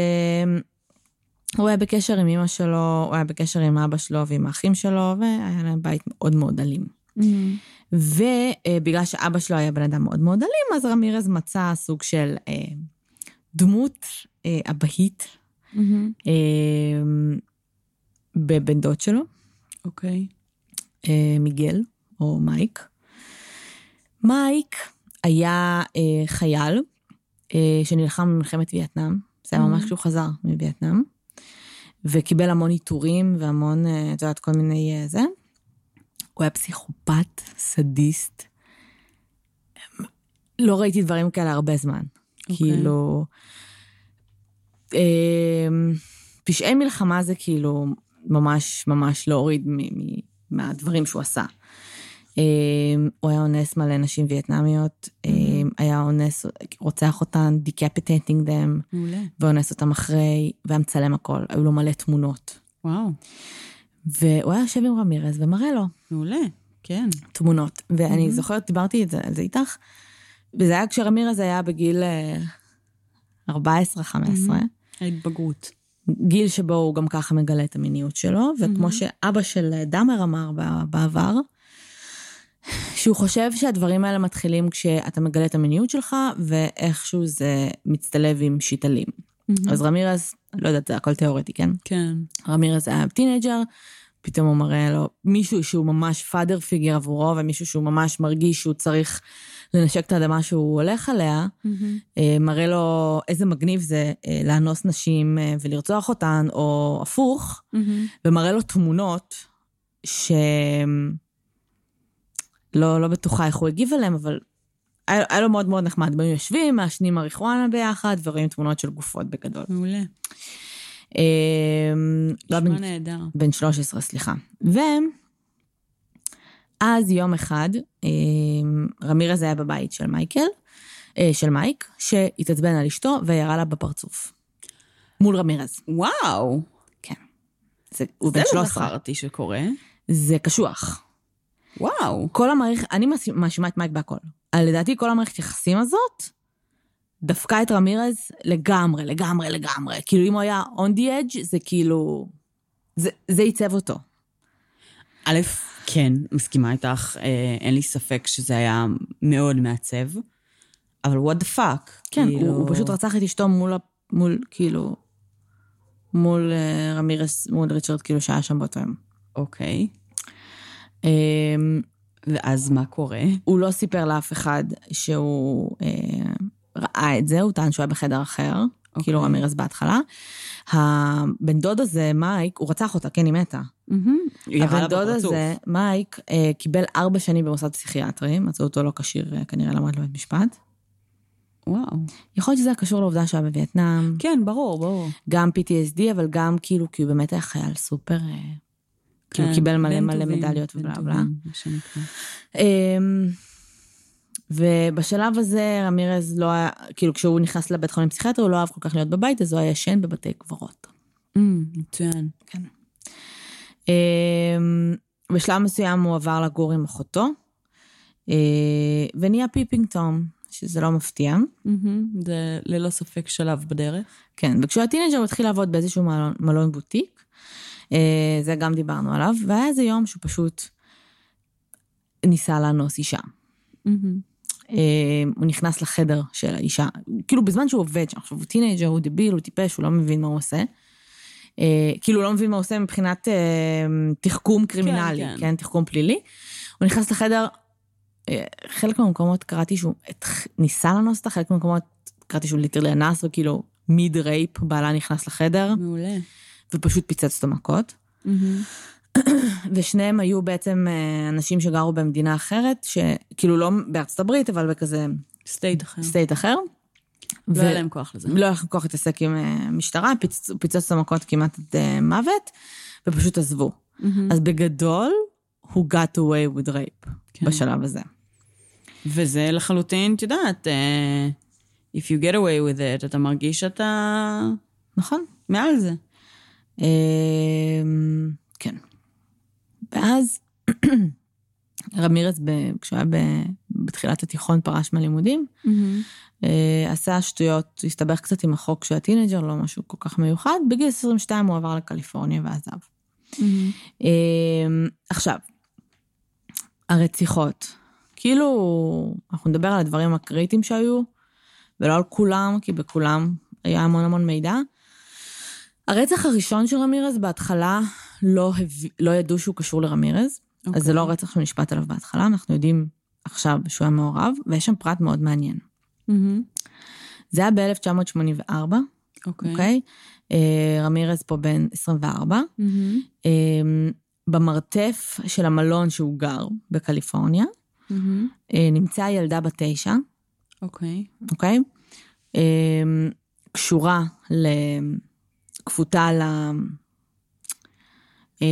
הוא היה בקשר עם אמא שלו, הוא היה בקשר עם אבא שלו ועם האחים שלו, והיה להם בית מאוד מאוד אלים. Mm-hmm. ובגלל שאבא שלו היה בן אדם מאוד מאוד אלים, אז רמירז מצא סוג של אה, דמות אה, אבהית mm-hmm. אה, בבן דוד שלו.
אוקיי.
Okay. אה, מיגל, או מייק. מייק היה אה, חייל אה, שנלחם במלחמת וייטנאם, זה היה ממש mm-hmm. כשהוא חזר מווייטנאם, וקיבל המון עיטורים והמון, אה, את יודעת, כל מיני אה, זה. הוא היה פסיכופת, סדיסט. לא ראיתי דברים כאלה הרבה זמן. Okay. אוקיי. כאילו... אה, פשעי מלחמה זה כאילו ממש ממש להוריד מהדברים שהוא עשה. אה, הוא היה אונס מלא נשים וייטנמיות, mm-hmm. היה אונס, רוצח אותן, decapitating them, ואונס אותן אחרי, והיה מצלם הכל, היו לו מלא תמונות.
וואו.
והוא היה יושב עם רמירז ומראה לו.
מעולה, כן.
תמונות. ואני mm-hmm. זוכרת, דיברתי את זה, על זה איתך, וזה היה כשרמירז היה בגיל 14-15. Mm-hmm.
ההתבגרות.
גיל שבו הוא גם ככה מגלה את המיניות שלו, וכמו mm-hmm. שאבא של דאמר אמר בעבר, שהוא חושב שהדברים האלה מתחילים כשאתה מגלה את המיניות שלך, ואיכשהו זה מצטלב עם שיט. Mm-hmm. אז רמירז, לא יודעת, זה הכל תיאורטי, כן?
כן.
רמירז היה teenager, פתאום הוא מראה לו מישהו שהוא ממש father figure עבורו, ומישהו שהוא ממש מרגיש שהוא צריך לנשק את האדמה שהוא הולך עליה, mm-hmm. מראה לו איזה מגניב זה אה, לאנוס נשים אה, ולרצוח אותן, או הפוך, mm-hmm. ומראה לו תמונות ש... לא, לא בטוחה איך הוא הגיב אליהם, אבל היה, היה לו מאוד מאוד נחמד. הם יושבים, מעשנים מריחואנה ביחד, ורואים תמונות של גופות בגדול.
מעולה.
אמ,
לא נשמע נהדר.
בן 13, סליחה. ואז יום אחד, אמ, רמירז היה בבית של מייקל, אה, של מייק, שהתעצבן על אשתו וירה לה בפרצוף. מול רמירז.
וואו.
כן. זה, הוא בן 13.
זה לא זכרתי שקורה.
זה קשוח.
וואו.
כל המערכת, אני מאשימה את מייק בהכל. לדעתי כל המערכת יחסים הזאת, דפקה את רמירז לגמרי, לגמרי, לגמרי. כאילו, אם הוא היה on the edge, זה כאילו... זה, זה עיצב אותו.
א', כן, מסכימה איתך, אה, אין לי ספק שזה היה מאוד מעצב, אבל what the fuck.
כן,
כאילו...
הוא, הוא פשוט רצח את אשתו מול, מול כאילו, מול אה, רמירס, מול ריצ'רד, כאילו, שהיה שם באותו יום.
אוקיי,
אמ,
ואז מה קורה?
הוא לא סיפר לאף אחד שהוא אה, ראה את זה, הוא טען שהוא היה בחדר אחר,
אוקיי.
כאילו רמירס בהתחלה. הבן דוד הזה, מייק, הוא רצח אותה, כן, היא מתה. הבן דוד הזה, מייק, אה, קיבל ארבע שנים במוסד פסיכיאטרי, מצאו אותו לא כשיר אה, כנראה לעמוד לבית משפט.
וואו.
יכול להיות שזה היה קשור לעובדה שהיה בווייטנאם,
כן, ברור, ברור.
גם PTSD, אבל גם כאילו, כי הוא באמת היה חייל סופר, אה, כאילו
כן,
קיבל מלא מלא מדליות ובלה בלה. אמ, ובשלב הזה רמירז לא היה, כאילו כשהוא נכנס לבית חולים פסיכיאטרי, הוא לא אהב כל כך להיות בבית, אז הוא היה ישן בבתי קברות.
אמ, מצוין.
כן. אמ, בשלב מסוים הוא עבר לגור עם אחותו, אה, ונהיה peeping Tom, שזה לא מפתיע.
זה ללא ספק שלב בדרך.
כן, וכשהוא היה teenager הוא התחיל לעבוד באיזשהו מלון, בוטיק, זה גם דיברנו עליו, והיה איזה יום שהוא פשוט ניסה לאנוס אישה. אה, הוא נכנס לחדר של האישה, כאילו בזמן שהוא עובד שם, עכשיו הוא teenager, הוא דביל, הוא טיפש, הוא לא מבין מה הוא עושה. אה, כאילו הוא לא מבין מה הוא עושה מבחינת אה, תחכום קרימינלי,
כן.
כן, כן, תחכום פלילי. הוא נכנס לחדר, אה, חלק מהמקומות קראתי שהוא ניסה לאנוס אותה, חלק מהמקומות קראתי שהוא literally אנס, וכאילו mid rape, בעלה נכנס לחדר,
מעולה.
ופשוט פיצץ אותו מכות.
מהמם.
ושניהם היו בעצם אה, אנשים שגרו במדינה אחרת, שכאילו לא בארצות הברית, אבל בכזה
state אחר.
state אחר.
לא היה להם כוח לזה.
לא היה להם כוח להתעסק עם אה, משטרה, הוא פיצץ אותו מכות כמעט עד אה, מוות, ופשוט עזבו.
מהמם.
אז בגדול, הוא got away with rape
כן.
בשלב הזה.
וזה לחלוטין, את יודעת, if you get away with it, אתה מרגיש שאתה
נכון?
מעל זה.
אמ, כן. ואז *clears throat* רמירס, כשהוא היה בתחילת התיכון, פרש מהלימודים, אה, עשה שטויות, הסתבך קצת עם החוק של הטינג'ר, לא משהו כל כך מיוחד. בגיל 22 הוא עבר לקליפורניה ועזב. אמ, עכשיו, הרציחות, כאילו, אנחנו נדבר על הדברים הקריטיים שהיו, ולא על כולם, כי בכולם היה המון המון מידע. הרצח הראשון של רמירז בהתחלה לא, הביא, לא ידעו שהוא קשור לרמירז, okay. אז זה לא רצח שנשפט עליו בהתחלה, אנחנו יודעים עכשיו שהוא היה מעורב, ויש שם פרט מאוד מעניין.
מהמם.
זה היה ב-1984,
אוקיי.
אוקיי? אה, רמירז פה בן 24.
מהמם.
אה, במרתף של המלון שהוא גר בקליפורניה,
מהמם.
אה, נמצאה ילדה בת תשע,
אוקיי.
אוקיי? אה, קשורה, ל... כפותה ל... אה,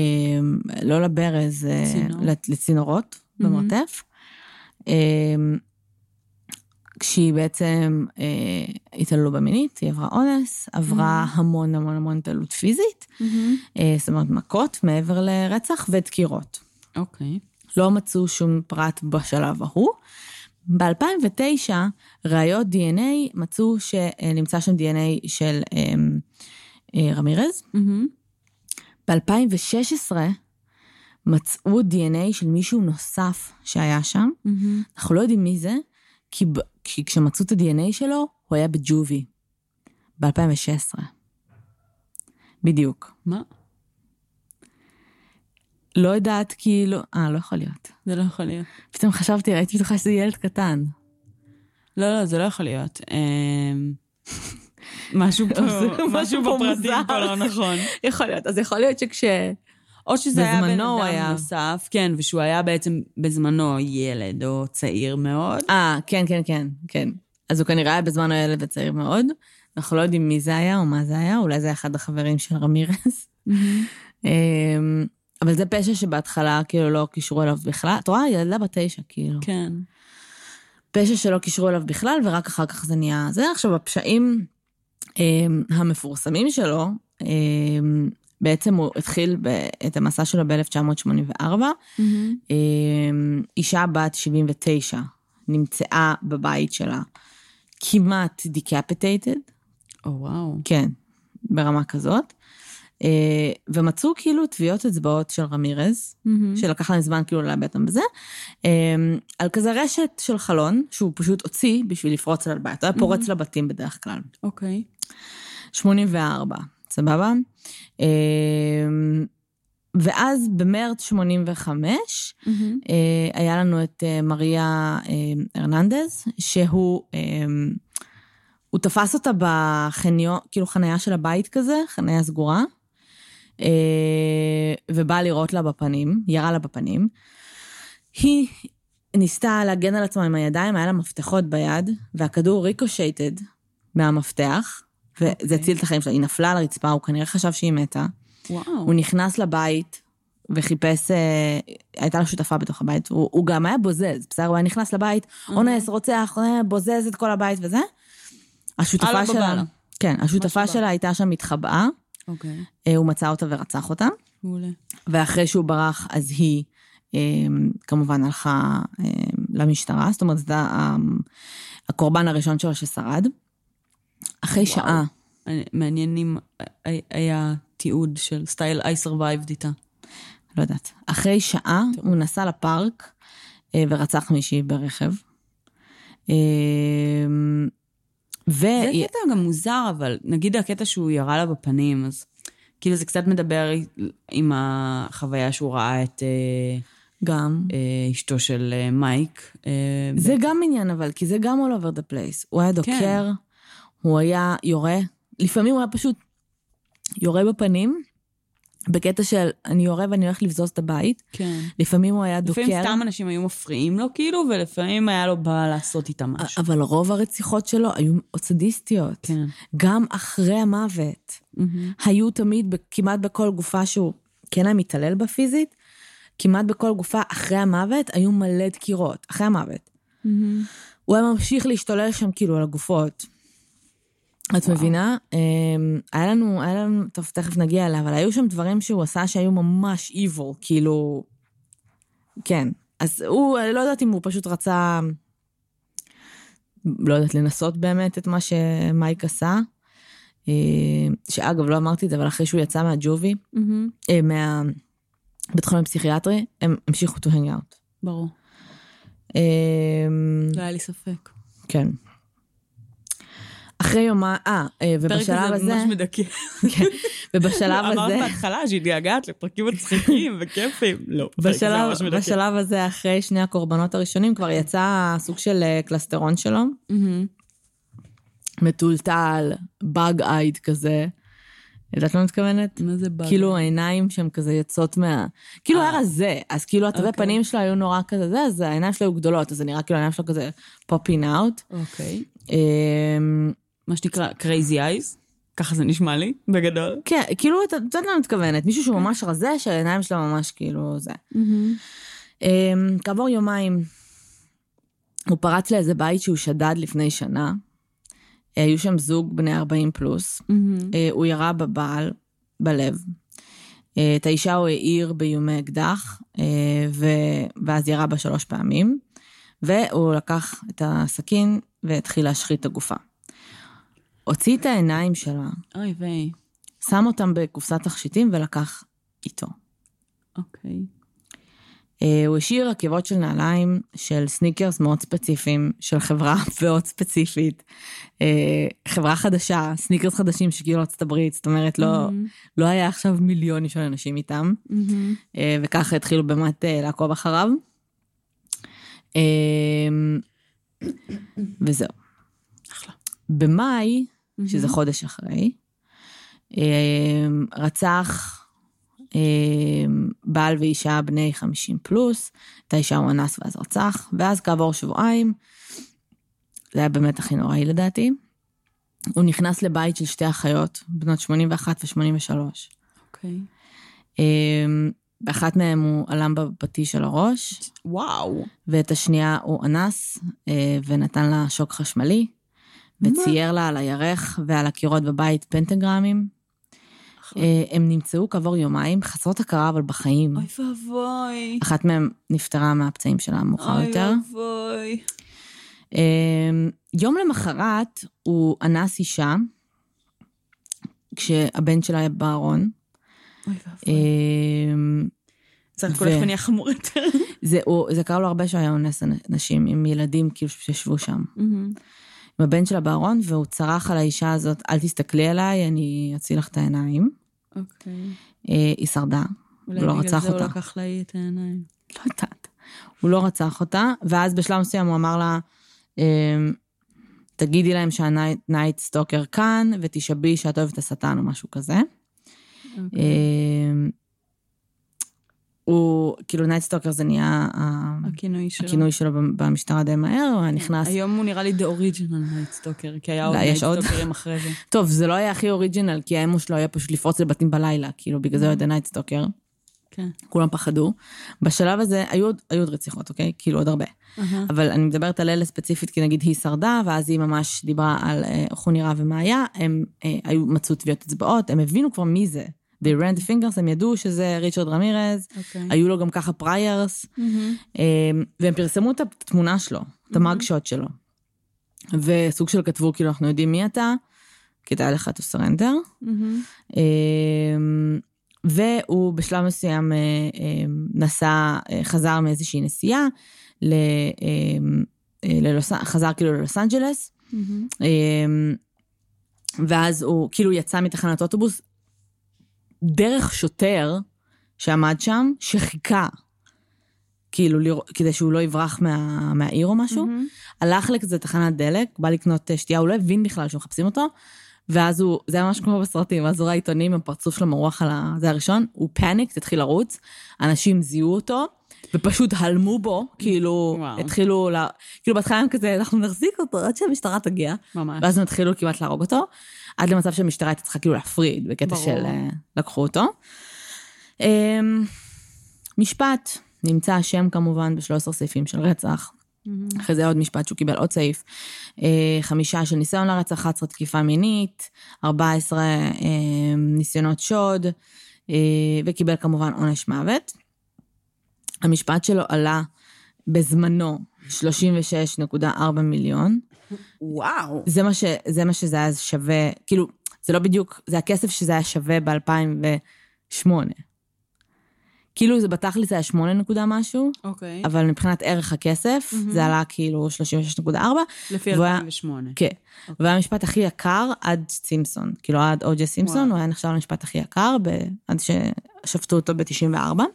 לא לברז, אה,
צינור.
לצ- לצינורות
מהמם.
במרתף. אה, כשהיא בעצם אה, התעללו במינית, היא עברה אונס, עברה המון המון המון התעללות פיזית,
מהמם.
אה, זאת אומרת מכות מעבר לרצח ודקירות.
אוקיי.
לא מצאו שום פרט בשלב ההוא. ב-2009, ראיות DNA מצאו שנמצא שם DNA של אה, רמירז.
מהמם.
ב-2016 מצאו DNA של מישהו נוסף שהיה שם.
מהמם.
אנחנו לא יודעים מי זה, כי, כי כשמצאו את ה-DNA שלו, הוא היה בג'ובי. ב-2016. בדיוק.
מה?
לא יודעת כאילו... אה, לא יכול להיות.
זה לא יכול להיות.
פתאום חשבתי, ראיתי בטוחה שזה ילד קטן.
לא, לא, זה לא יכול להיות. משהו פה,
זה *laughs*
משהו
משהו פה
בפרטים
מוזר.
פה לא נכון. *laughs*
יכול להיות, אז יכול להיות שכש...
או שזה היה בן
בזמנו
אדם
היה.
נוסף, כן, ושהוא היה בעצם בזמנו ילד או צעיר מאוד.
אה, כן, כן, כן, כן. אז הוא כנראה היה בזמן הילד וצעיר מאוד. אנחנו לא יודעים מי זה היה או מה זה היה, אולי זה היה אחד החברים של רמירס. אמ, אבל זה פשע שבהתחלה כאילו לא קישרו אליו בכלל. את רואה? ילדה בת תשע, כאילו.
כן.
פשע שלא קישרו אליו בכלל, ורק אחר כך זה נהיה זה. עכשיו, הפשעים המפורסמים שלו, אמ, בעצם הוא התחיל את המסע שלו ב-1984. אמ, אישה בת 79 נמצאה בבית שלה כמעט דיקפטייטד,
או וואו.
כן, ברמה כזאת. אה, ומצאו כאילו טביעות אצבעות של רמירז,
מהמם.
שלקח להם זמן כאילו לאבד אותם בזה, אה, על כזה רשת של חלון, שהוא פשוט הוציא בשביל לפרוץ על הבית. הוא היה פורץ לבתים בדרך כלל.
אוקיי.
84, סבבה? אה, ואז במרץ 85,
מהמם.
אה, היה לנו את מריה הרננדז, שהוא הוא תפס אותה בחניון, כאילו חניה של הבית כזה, חניה סגורה, ובא לירות לה בפנים, ירה לה בפנים. היא ניסתה להגן על עצמה עם הידיים, היה לה מפתחות ביד, והכדור ריקושייטד מהמפתח, וזה
אוקיי.
הציל את החיים שלה. היא נפלה על הרצפה, הוא כנראה חשב שהיא מתה.
וואו.
הוא נכנס לבית וחיפש, אה, הייתה לו שותפה בתוך הבית, הוא, הוא גם היה בוזז, בסדר? הוא היה נכנס לבית, אונס, רוצח, אה, בוזז את כל הבית וזה. השותפה שלה. כן, השותפה. שלה הייתה שם מתחבאה,
אוקיי.
אה, הוא מצא אותה ורצח אותה,
מעולה.
ואחרי שהוא ברח, אז היא אה, כמובן הלכה אה, למשטרה, זאת אומרת, זה הקורבן הראשון שלו ששרד. אחרי
וואו.
שעה,
מעניין אם היה- תיעוד של סטייל I survived איתה.
לא יודעת. אחרי שעה
טוב.
הוא נסע לפארק ורצח מישהי ברכב. ו...
זה קטע גם מוזר, אבל נגיד הקטע שהוא ירה לה בפנים, אז כאילו זה קצת מדבר עם החוויה שהוא ראה את אה,
גם.
אה, אשתו של אה, מייק.
זה גם עניין אבל, כי זה גם all over the place. הוא היה דוקר,
כן.
הוא היה יורה, לפעמים הוא היה פשוט יורה בפנים, בקטע של אני יורה ואני הולך לבזוז את הבית.
כן.
לפעמים הוא היה דוקר.
לפעמים סתם אנשים היו מפריעים לו, כאילו, ולפעמים היה לו בא לעשות איתם משהו.
אבל רוב הרציחות שלו היו סדיסטיות.
כן.
גם אחרי המוות.
מהמם.
היו תמיד, כמעט בכל גופה שהוא כן היה מתעלל בה פיזית, כמעט בכל גופה אחרי המוות היו מלא דקירות, אחרי המוות.
מהמם.
הוא היה ממשיך להשתולל שם כאילו על הגופות. את מבינה? אמ, היה לנו, היה לנו, טוב, תכף נגיע אליה, אבל היו שם דברים שהוא עשה שהיו ממש evil, כאילו... כן. אז הוא, אני לא יודעת אם הוא פשוט רצה, לא יודעת, לנסות באמת את מה שמייק עשה. אה, שאגב, לא אמרתי את זה, אבל אחרי שהוא יצא מהג'ובי,
מהמם.
אה, מהבית חולים הפסיכיאטרי, הם המשיכו to hang out.
ברור.
אמ,
לא היה לי ספק.
כן. אחרי יומה, אה, אה, ובשלב
פרק הזה
הזה,
ממש מדכא.
כן, ובשלב
אמרת
הזה,
בהתחלה שהתגעגעת לפרקים מצחיקים וכיפים. לא, הזה
בשלב,
ממש מדכא.
בשלב הזה, אחרי שני הקורבנות הראשונים, כבר יצא סוג של אה, קלסטרון שלו. מטולטל, באג אייד כזה. יודעת מה מתכוונת?
מה זה בא?
כאילו העיניים שהן כזה יוצאות מה... כאילו
אה.
היה רזה, אז כאילו התווי
אוקיי.
פנים שלו היו נורא כזה זה, אז העיניים שלו היו גדולות, אז זה נראה כאילו העיניים שלו כזה פופין אאוט.
אוקיי. מה שנקרא crazy eyes. ככה זה נשמע לי, בגדול.
כן, כאילו, אתה יודעת מה אני מתכוונת, מישהו שהוא ממש רזה, שהעיניים שלו ממש כאילו זה. אמ, כעבור יומיים, הוא פרץ לאיזה בית שהוא שדד לפני שנה. אה, היו שם זוג בני 40 פלוס.
מהמם.
אה, הוא ירה בבעל, בלב. אה, את האישה הוא העיר באיומי אקדח, ו- ואז ירה בה שלוש פעמים. והוא לקח את הסכין והתחיל להשחית את הגופה. הוציא את העיניים שלה,
אוי ויי.
שם אותם בקופסת תכשיטים ולקח איתו.
אוקיי.
אה, הוא השאיר עקבות של נעליים של סניקרס מאוד ספציפיים, של חברה *laughs* מאוד ספציפית. אה, חברה חדשה, סניקרס חדשים שגיעו לארצות הברית, זאת אומרת, לא,
מהמם.
לא היה עכשיו מיליונים של אנשים איתם,
מהמם.
אה, וככה התחילו באמת אה, לעקוב אחריו. אה, וזהו.
אחלה.
במאי,
מהמם.
שזה חודש אחרי, אה, רצח אה, בעל ואישה בני 50 פלוס, את האישה הוא אנס ואז רצח, ואז כעבור שבועיים, זה היה באמת הכי נוראי לדעתי, הוא נכנס לבית של שתי אחיות, בנות 81 ו-83.
אוקיי.
באחת מהן הוא עלם בפטיש של הראש,
וואו.
ואת השנייה הוא אנס אה, ונתן לה שוק חשמלי, וצייר לה על הירך ועל הקירות בבית פנטגרמים. אה, הם נמצאו כעבור יומיים, חסרות הכרה אבל בחיים.
אוי ואבוי.
אחת מהן נפטרה מהפצעים שלה מאוחר יותר.
אוי ואבוי.
אה, יום למחרת הוא אנס אישה, כשהבן שלה היה בארון,
אוי ואבוי.
אמ, ו-
הולך ונהיה חמור יותר.
זה, קרה לו הרבה שהוא היה אונס נשים עם ילדים כאילו שישבו שם. עם הבן שלה בארון, והוא צרח על האישה הזאת, אל תסתכלי עליי, אני אציל לך את העיניים.
אוקיי.
אה, היא שרדה,
אולי
הוא לא
בגלל
רצח
זה הוא
אותה.
לקח לה את העיניים.
לא יודעת. הוא לא רצח אותה, ואז בשלב מסוים הוא אמר לה, אמ, תגידי להם שה night stalker כאן, ותשבי שאת אוהבת השטן או משהו כזה.
אוקיי.
הוא, כאילו night stalker זה נהיה ה-
הכינוי שלו.
הכינוי שלו במשטרה די מהר, הוא היה נכנס...
היום הוא נראה לי original night stalker, כי היה עוד
לא, עוד?
סטוקרים אחרי זה. *laughs*
טוב, זה לא היה הכי original, כי האימו שלו היה פשוט לפרוץ לבתים בלילה, כאילו, בגלל זה הוא היה night stalker.
כן.
כולם פחדו. בשלב הזה, היו היו עוד רציחות, אוקיי? כאילו, עוד הרבה.
אהה.
אבל אני מדברת על אלה ספציפית, כי נגיד היא שרדה, ואז היא ממש דיברה על אה, איך הוא נראה ומה היה, הם אה, היו, מצאו טביעות אצבעות, הם הבינו כבר מי זה. They ran the fingers, הם ידעו שזה ריצ'רד רמירז,
אוקיי.
היו לו גם ככה פריירס,
מהמם.
והם פרסמו את התמונה שלו, את המאג שוט שלו. וסוג של כתבו, כאילו, אנחנו יודעים מי אתה, כדאי לך to surrender.
מהמם.
אמ, והוא בשלב מסוים אה, אמ, נסע, אה, חזר מאיזושהי נסיעה, ל- אמ, אה, ללוס, חזר כאילו ללוס אנג'לס. אמ, ואז הוא כאילו יצא מתחנת אוטובוס דרך שוטר שעמד שם, שחיכה, כאילו, לרא- כדי שהוא לא יברח מה, מהעיר או משהו.
מהמם.
הלך לכזה תחנת דלק, בא לקנות אה, שתייה, הוא לא הבין בכלל שמחפשים אותו, ואז הוא, זה היה ממש כמו בסרטים, ואז הוא ראה עיתונים עם הפרצוף שלו מרוח על ה... זה הראשון, הוא פאניק, התחיל לרוץ, אנשים זיהו אותו, ופשוט הלמו בו, כאילו,
וואו.
התחילו, לה, כאילו בהתחלה הם כזה, אנחנו נחזיק אותו עד שהמשטרה תגיע,
ממש.
ואז הם התחילו כמעט להרוג אותו, עד למצב שהמשטרה הייתה צריכה כאילו להפריד, בקטע
ברור.
של אה, לקחו אותו. אמ, משפט, נמצא אשם כמובן ב-13 סעיפים של רצח.
מהמם.
אחרי זה עוד משפט שהוא קיבל עוד סעיף. אה, חמישה של ניסיון לרצח, 11 תקיפה מינית, 14 אה, ניסיונות שוד, וקיבל כמובן עונש מוות. המשפט שלו עלה בזמנו 36.4 מיליון.
וואו.
זה מה, ש, זה מה שזה היה שווה, כאילו, זה לא בדיוק, זה הכסף שזה היה שווה ב-2008. כאילו זה בתכלס היה 8 נקודה משהו,
אוקיי.
אבל מבחינת ערך הכסף,
מהמם.
זה עלה כאילו 36.4,
לפי
והוא היה-
2008.
כן. והיה המשפט הכי יקר עד סימפסון. כאילו עד אוג'ה סימפסון,
וואו.
הוא היה נחשב למשפט הכי יקר, ב... עד ששפטו אותו ב-94.
מהמם.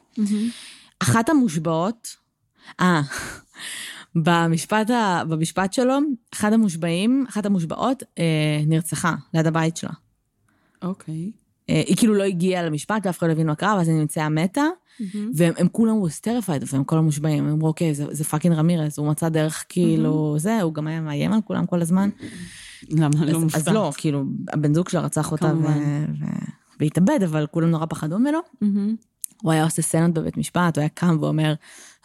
אחת המושבעות, אה, במשפט, ה... במשפט שלו, אחד המושבעים, אחת המושבעות, אה, נרצחה ליד הבית שלה.
אוקיי.
אה, היא כאילו לא הגיעה למשפט, ואף אחד לא הבין מה קרה, ואז היא נמצאה מתה,
מהמם.
והם הם כולם was terrified, והם כל המושבעים, הם אמרו, אוקיי, זה, זה פאקינג רמירס, הוא מצא דרך כאילו, זה, הוא גם היה מאיים על כולם כל הזמן.
למה לא מופתעת?
אז לא, כאילו, הבן זוג שלה רצח אותה ו... ו... והתאבד, אבל כולם נורא פחדו ממנו.
מהמם.
הוא היה עושה סצנות בבית משפט, הוא היה קם ואומר,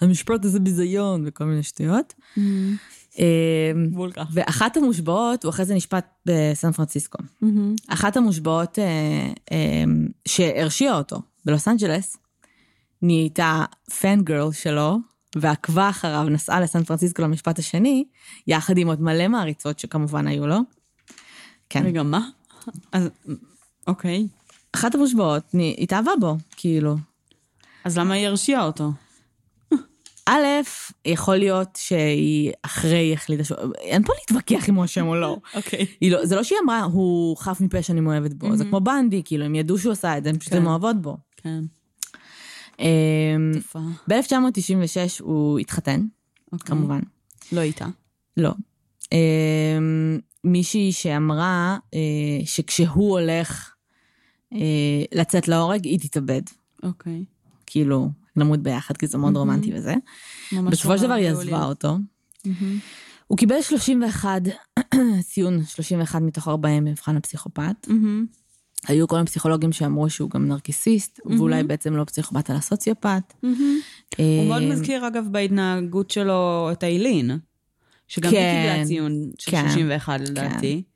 המשפט הזה ביזיון, וכל מיני שטויות.
בול ככה.
ואחת המושבעות, הוא אחרי זה נשפט בסן פרנסיסקו.
מהמם.
אחת המושבעות אה, אה, שהרשיעה אותו בלוס אנג'לס, נהייתה פן גרל שלו, ועקבה אחריו, נסעה לסן פרנסיסקו למשפט השני, יחד עם עוד מלא מעריצות שכמובן היו לו. כן.
רגע, מה? אז, אוקיי.
אחת המושבעות, התאהבה בו, כאילו.
אז למה היא הרשיעה אותו?
א', יכול להיות שהיא אחרי החליטה שהוא... אין פה להתווכח אם הוא אשם או לא.
אוקיי.
לא. זה לא שהיא אמרה, הוא חף מפשע, אני מאוהבת בו. זה כמו בנדי, כאילו, הם ידעו שהוא עשה את זה, הם פשוט
כן.
היו מאוהבות בו.
כן,
אמ,
תופעה.
ב-1996 הוא התחתן,
אוקיי.
כמובן.
לא איתה.
לא. אמ, מישהי שאמרה אה, שכשהוא הולך אה, לצאת להורג, היא תתאבד.
אוקיי.
כאילו, למות ביחד, כי זה מאוד רומנטי וזה. בסופו של דבר היא עזבה אותו. הוא קיבל 31, *clears throat* ציון 31 מתוך 40 במבחן הפסיכופת. היו כל מיני פסיכולוגים שאמרו שהוא גם נרקיסיסט, ואולי בעצם לא פסיכופת אלא סוציופת.
הוא מאוד
אה,
מזכיר, אגב, בהתנהגות שלו את האילין, שגם היא
כן,
קיבלה ציון של
כן,
61 לדעתי. אמ,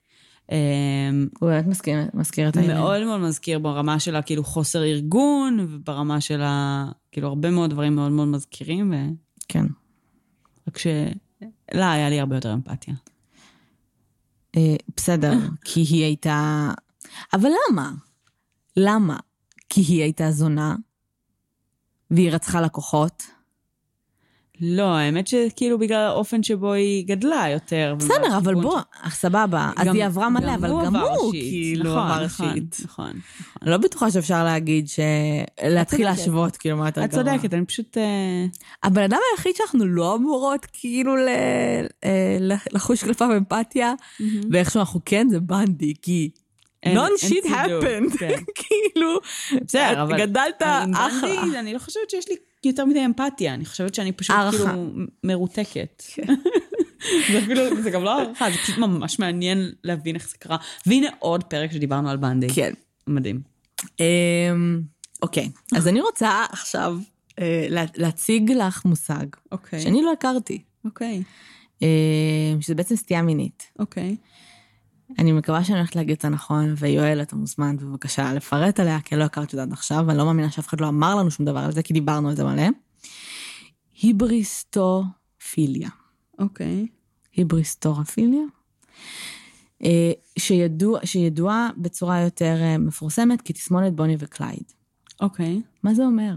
הוא באמת מזכיר, מזכיר את העניין.
מאוד מאוד מזכיר ברמה של הכאילו חוסר ארגון, וברמה של ה... כאילו הרבה מאוד דברים מאוד מאוד מזכירים, ו...
כן.
רק ש... לה היה לי הרבה יותר אמפתיה.
אה, בסדר, *laughs* כי היא הייתה... אבל למה? למה? כי היא הייתה זונה, והיא רצחה לקוחות.
לא, האמת שכאילו בגלל האופן שבו היא גדלה יותר.
בסדר, אבל בוא, סבבה. אז היא עברה מלא, אבל גם הוא. כאילו
נכון,
עבר
נכון,
ראשית.
נכון.
אני לא בטוחה שאפשר להגיד ש... להתחיל. להשוות, כאילו, מה יותר
את
גרוע.
צודקת, אני פשוט... אה,
הבן אדם היחיד שאנחנו לא אמורות כאילו. אה, לחוש כלפיו אמפתיה, ואיכשהו אנחנו כן, זה בנדי, כי
צידוק,
happened.
כן. *laughs*
כאילו,
בסדר, אבל...
גדלת אחלה.
אני לא חושבת שיש לי יותר מדי אמפתיה, אני חושבת שאני פשוט
הערכה.
כאילו מרותקת. *laughs* זה אפילו, זה גם לא הערכה, זה פשוט ממש מעניין להבין איך זה קרה. והנה עוד פרק שדיברנו על בנדי.
כן.
מדהים.
אמ, אוקיי, אז אני רוצה עכשיו אה, לה- להציג לך מושג
אוקיי.
שאני לא הכרתי,
אוקיי.
אמ, שזה בעצם סטייה מינית.
אוקיי.
אני מקווה שאני הולכת להגיד את זה נכון, ויואל, אתה מוזמן בבקשה לפרט עליה, כי לא הכרתי אותה עד עכשיו, ואני לא מאמינה שאף אחד לא אמר לנו שום דבר על זה, כי דיברנו על זה מלא. היבריסטופיליה.
אוקיי.
היבריסטורפיליה, אה, שידוע, שידועה בצורה יותר אה, מפורסמת כתסמונת בוני וקלייד.
אוקיי.
מה זה אומר?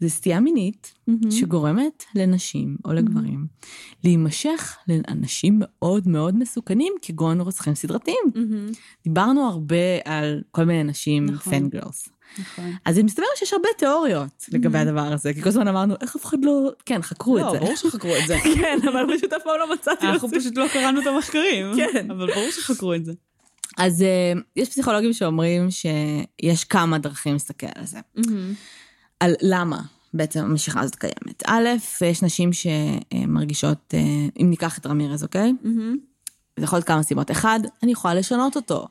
זה סטייה מינית
מהמם.
שגורמת לנשים או לגברים להימשך לאנשים מאוד מאוד מסוכנים, כגון רוצחים סדרתיים.
מהמם.
דיברנו הרבה על כל מיני נשים
נכון.
פן גרלס.
נכון.
אז זה מסתבר שיש הרבה תיאוריות לגבי הדבר הזה, כי כל הזמן אמרנו, איך אף אחד לא... כן, חקרו את
לא,
זה.
ברור שחקרו את זה. *laughs*
כן, אבל פשוט אף פעם לא מצאתי
אנחנו
את זה.
פשוט לא קראנו את המחקרים.
כן.
אבל ברור שחקרו את זה.
אז אה, יש פסיכולוגים שאומרים שיש כמה דרכים להסתכל על זה. על למה בעצם המשיכה הזאת קיימת. א', יש נשים שמרגישות, אה, אם ניקח את רמירז, אוקיי? זה יכול להיות כמה סיבות. אחד, אני יכולה לשנות אותו.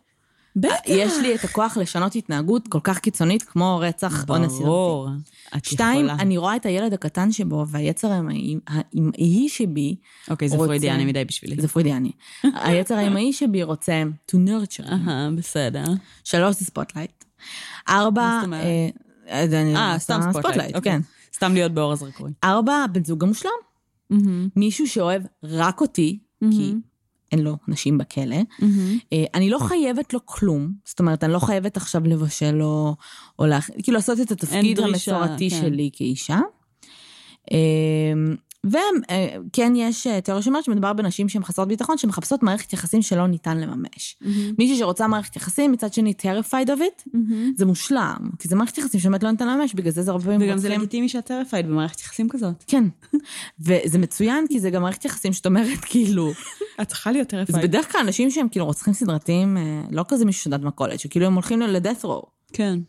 בטח.
יש לי את הכוח לשנות התנהגות כל כך קיצונית כמו רצח אונס סדרתי.
ברור. את
שתיים,
יכולה.
אני רואה את הילד הקטן שבו והיצר האמאי שבי,
אוקיי, זה
רוצה-
פרוידיאני מדי בשבילי.
זה פרוידיאני, היצר האימהי שבי רוצה to nurture.
אהה, בסדר.
שלוש זה spotlight. ארבע? אה, אני-
אה, סתם spotlight. אוקיי.
כן.
סתם להיות באור הזרקורים.
ארבע, בן זוג המושלם. מישהו שאוהב רק אותי, כי אין לו נשים בכלא. אה, אני לא חייבת לו כלום, זאת אומרת, אני לא חייבת עכשיו לבשל לו, או לה, כאילו לעשות את התפקיד
דרישה,
המסורתי
כן.
שלי כאישה. וכן יש אה, תיאוריה שאומרת שמדובר בנשים שהן חסרות ביטחון, שמחפשות מערכת יחסים שלא ניתן לממש. מישהי שרוצה מערכת יחסים, מצד שני terrified of it, זה מושלם, כי זה מערכת יחסים שבאמת לא ניתן לממש, בגלל זה זה הרבה פעמים
וגם זה
רוצחים-
לגיטימי שאת terrified במערכת יחסים כזאת.
כן. וזה מצוין, כי זה גם מערכת יחסים שאת אומרת, כאילו,
את צריכה להיות
זה
terrified.
בדרך כלל אנשים שהם כאילו רוצחים סדרתיים, אה, לא כזה מישהו שדד מכולת, שכאילו הם הולכים ל death row.
כן.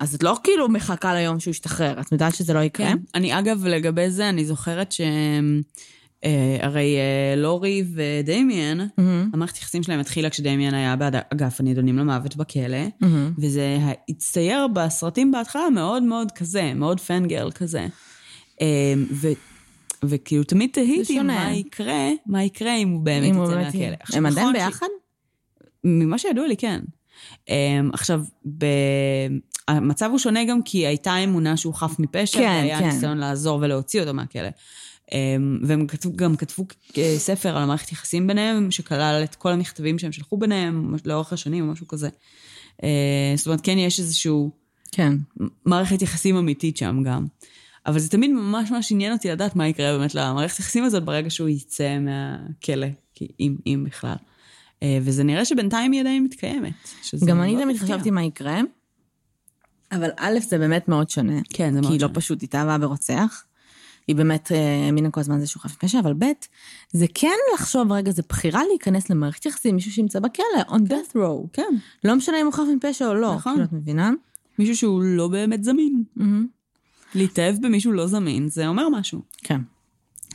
אז את לא כאילו מחכה ליום שהוא ישתחרר, את יודעת שזה לא יקרה?
כן. אני אגב, לגבי זה, אני זוכרת ש... אה, הרי אה, לורי ודמיאן,
מהמם,
המערכת יחסים שלהם התחילה כשדמיאן היה באגף הנידונים למוות בכלא,
מהמם.
וזה הצטייר בסרטים בהתחלה מאוד מאוד כזה, מאוד פנגרל כזה. אה, ו... וכאילו תמיד תהיתי. מה יקרה, מה יקרה אם הוא באמת יצא מהכלא.
הם עדיין
נכון ש-
ביחד?
ממה שידוע לי, כן. Um, עכשיו, ב... המצב הוא שונה גם כי הייתה אמונה שהוא חף מפשע,
כן,
והיה
כן.
ניסיון לעזור ולהוציא אותו מהכלא. Um, והם כתבו, גם כתבו אה, ספר על המערכת יחסים ביניהם, שכלל את כל המכתבים שהם שלחו ביניהם לאורך השנים או משהו כזה. Uh, זאת אומרת, כן יש איזשהו
כן.
מערכת יחסים אמיתית שם גם. אבל זה תמיד ממש ממש עניין אותי לדעת מה יקרה באמת למערכת יחסים הזאת ברגע שהוא יצא מהכלא, כי אם, אם בכלל. אה, וזה נראה שבינתיים היא עדיין מתקיימת.
גם אני
מאוד
תמיד. חשבתי מה יקרה, אבל א', זה באמת מאוד שונה.
כן, זה מאוד
כי היא לא
שונה.
פשוט התאהבה ברוצח. היא באמת אה, האמינה כל הזמן זה שהוא חף מפשע, אבל ב', זה כן לחשוב, רגע, זה בחירה להיכנס למערכת יחסים, מישהו שנמצא בכלא, on death row.
כן,
לא משנה אם הוא חף מפשע או לא,
נכון.
כאילו, את מבינה?
מישהו שהוא לא באמת זמין. להתאהב במישהו לא זמין, זה אומר משהו.
כן.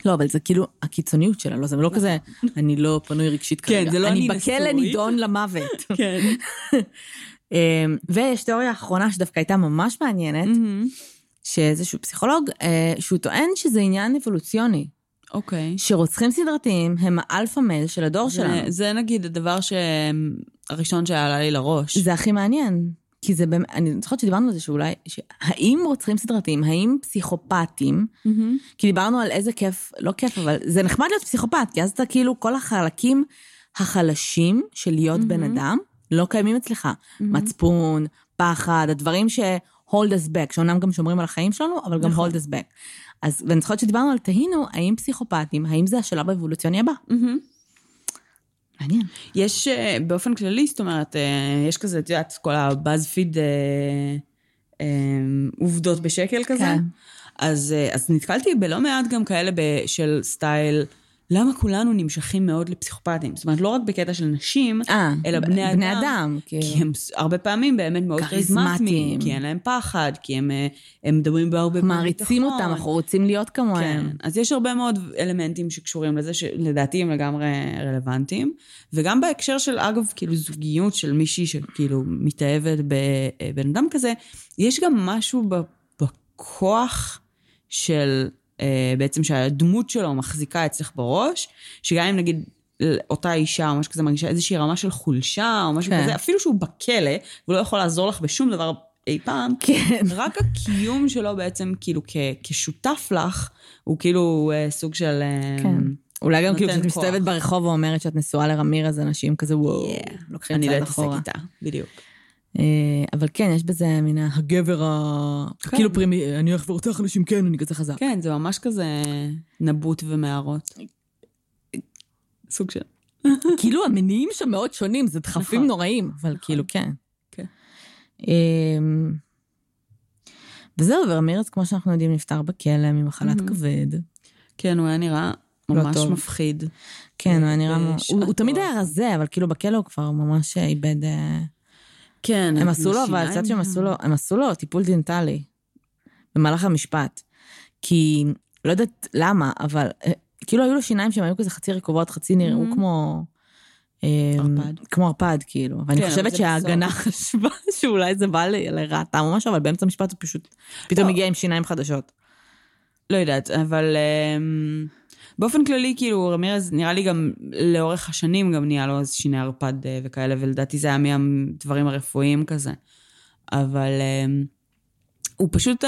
לא, אבל זה כאילו הקיצוניות שלה, לא, זה לא כזה, אני לא פנוי רגשית
כן,
כרגע.
זה לא אני
בכלא
נשוי.
נידון למוות. *laughs*
כן.
אמ, ויש תיאוריה אחרונה שדווקא הייתה ממש מעניינת, שאיזשהו פסיכולוג, אה, שהוא טוען שזה עניין אבולוציוני,
אוקיי.
שרוצחים סדרתיים הם האלפא מייל של הדור שלנו.
זה- זה נגיד הדבר שהראשון שעלה לי לראש.
זה הכי מעניין. כי זה באמת, אני זוכרת שדיברנו על זה שאולי, האם רוצחים סדרתיים, האם פסיכופטים,
מהמם.
כי דיברנו על איזה כיף, לא כיף, אבל זה נחמד להיות פסיכופת, כי אז אתה כאילו, כל החלקים החלשים של להיות בן אדם, לא קיימים אצלך. מצפון, הפחד, הדברים ש... hold us back, שאומנם גם שומרים על החיים שלנו, אבל גם
נכון.
hold us back. אז, ואני זוכרת שדיברנו על תהינו, האם פסיכופטים, האם זה השלב האבולוציוני הבא? מעניין.
יש אה, באופן כללי, זאת אומרת, אה, יש כזה, את יודעת, כל הבאזפיד עובדות בשקל כזה.
כן.
אז, אה, אז נתקלתי בלא מעט גם כאלה של סטייל, למה כולנו נמשכים מאוד לפסיכופטים? זאת אומרת, לא רק בקטע של נשים,
אה,
אלא בני אדם.
בני אדם, כאילו.
כי הם הרבה פעמים באמת מאוד
כריזמטיים.
כי אין להם פחד, כי הם, אה, הם מדברים בהרבה
מעריצים
ביטחון.
אותם, אנחנו רוצים להיות
כן,
כמוהם.
אז יש הרבה מאוד אלמנטים שקשורים לזה, שלדעתי הם לגמרי רלוונטיים. וגם בהקשר של, אגב, כאילו זוגיות של מישהי שכאילו מתאהבת בבן אדם כזה, יש גם משהו בכוח של, אה, בעצם שהדמות שלו מחזיקה אצלך בראש, שגם אם נגיד... אותה אישה או משהו כזה מרגישה איזושהי רמה של חולשה או משהו
כן.
כזה, אפילו שהוא בכלא, והוא לא יכול לעזור לך בשום דבר אי פעם,
כן. *laughs*
רק הקיום שלו בעצם, כאילו, כ- כשותף לך, הוא כאילו אה, סוג של... אה,
כן. אולי גם כאילו כשאת. מסתובבת ברחוב ואומרת שאת נשואה לרמירז, אנשים כזה וואו,
Yeah.
לוקחים
אני לא
צעד
אתעסק
אחורה.
איתה, בדיוק.
אה, אבל כן, יש בזה מן הגבר ה...
כן.
כאילו פרימי, אני הולך ורוצח אנשים, כן, אני כזה חזק.
כן, זה ממש כזה נבוט ומערות. סוג של... *laughs*
כאילו המניעים שם מאוד שונים, זה דחפים
נכון.
נוראים, אבל כאילו כן.
כן.
אמ, וזהו, ורמירז, כמו שאנחנו יודעים, נפטר בכלא ממחלת
מהמם.
כבד.
כן, הוא היה נראה
לא
ממש
טוב.
מפחיד.
כן, הוא היה נראה...
אה,
הוא- הוא תמיד
בשעתו.
היה רזה, אבל כאילו בכלא הוא כבר ממש איבד...
כן,
הם עשו לו, אבל קצת שהם עשו לו, הם עשו לו טיפול דנטלי במהלך המשפט. כי, לא יודעת למה, אבל אה, כאילו היו לו שיניים שהם היו כזה חצי רקובות, חצי נראו
Mhm.
כמו... אה,
ערפד.
כמו ערפד, כאילו. ואני
כן,
חושבת
זה
שההגנה חשבה *laughs* שאולי זה בא לרעתם או משהו, אבל באמצע המשפט הוא פשוט פתאום
לא.
הגיע עם שיניים חדשות.
לא יודעת, אבל אמ, באופן כללי, כאילו, רמירז, נראה לי גם לאורך השנים גם נהיה לו איזה שיני ערפד אה, וכאלה, ולדעתי זה היה מהדברים הרפואיים כזה. אבל אמ, הוא פשוט,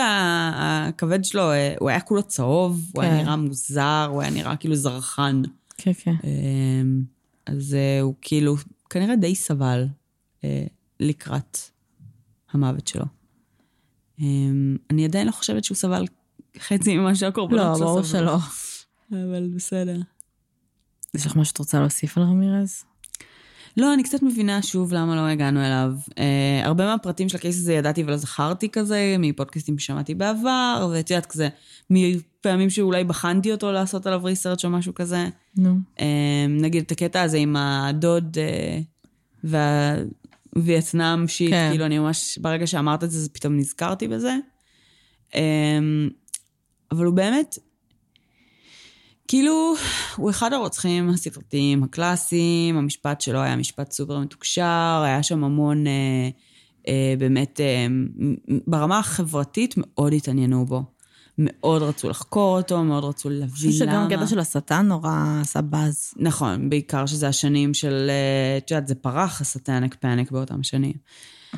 הכבד שלו, אה, הוא היה כולו צהוב, הוא היה
כן.
נראה מוזר, הוא היה נראה כאילו זרחן.
כן, כן.
אמ, אז אה, הוא כאילו, כנראה די סבל לקראת המוות שלו. אמ, אני עדיין לא חושבת שהוא סבל חצי ממה שהקורבנות
לא,
שלו
ברור
סבלו.
שלא.
אבל בסדר.
יש לך משהו שאת רוצה להוסיף על רמירז?
לא, אני קצת מבינה שוב למה לא הגענו אליו. Uh, הרבה מהפרטים של הקייס הזה ידעתי ולא זכרתי כזה, מפודקאסטים ששמעתי בעבר, ואת יודעת, כזה, מפעמים שאולי בחנתי אותו לעשות עליו ריסרצ' או משהו כזה.
נו.
Um, נגיד את הקטע הזה עם הדוד uh, וה Vietnam shit,
כן.
כאילו אני ממש, ברגע שאמרת את זה, אז פתאום נזכרתי בזה. Um, אבל הוא באמת, כאילו, הוא אחד הרוצחים הסדרתיים הקלאסיים, המשפט שלו היה משפט סופר מתוקשר, היה שם המון, אה, אה, באמת, אה, ברמה החברתית מאוד התעניינו בו. מאוד רצו לחקור אותו, מאוד רצו
אני
להבין למה.
שגם הקטע של השטן נורא עשה באז.
נכון, בעיקר שזה השנים של, אה, את יודעת, זה פרח ה satanic panic באותם שנים.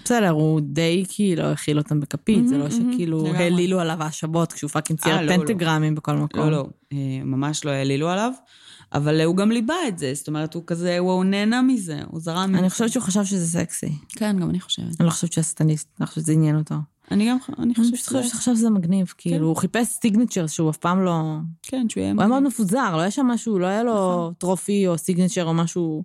בסדר, הוא די כאילו האכיל אותם בכפית, זה לא
מהמם, מהמם,
שכאילו. העלילו עליו האשמות כשהוא fucking
אה,
צייר
לא, לא.
פנטגרמים בכל מקום.
לא, לא, אה, ממש לא העלילו עליו, אבל אה, הוא גם ליבה את זה, זאת אומרת, הוא כזה, הוא הוא נהנה מזה, הוא זרם
אני
מזה.
חושבת שהוא חשב שזה סקסי.
כן, גם אני חושבת.
אני לא חושבת שהוא סטניסט, אני חושבת שזה עניין אותו.
אני גם, אני
אני
חושבת
פשוט חושבת שעכשיו זה מגניב, כאילו, הוא חיפש signature שהוא אף פעם לא...
כן, שהוא יהיה
הוא היה מאוד מפוזר, לא היה שם משהו, לא היה לו trophy או signature או משהו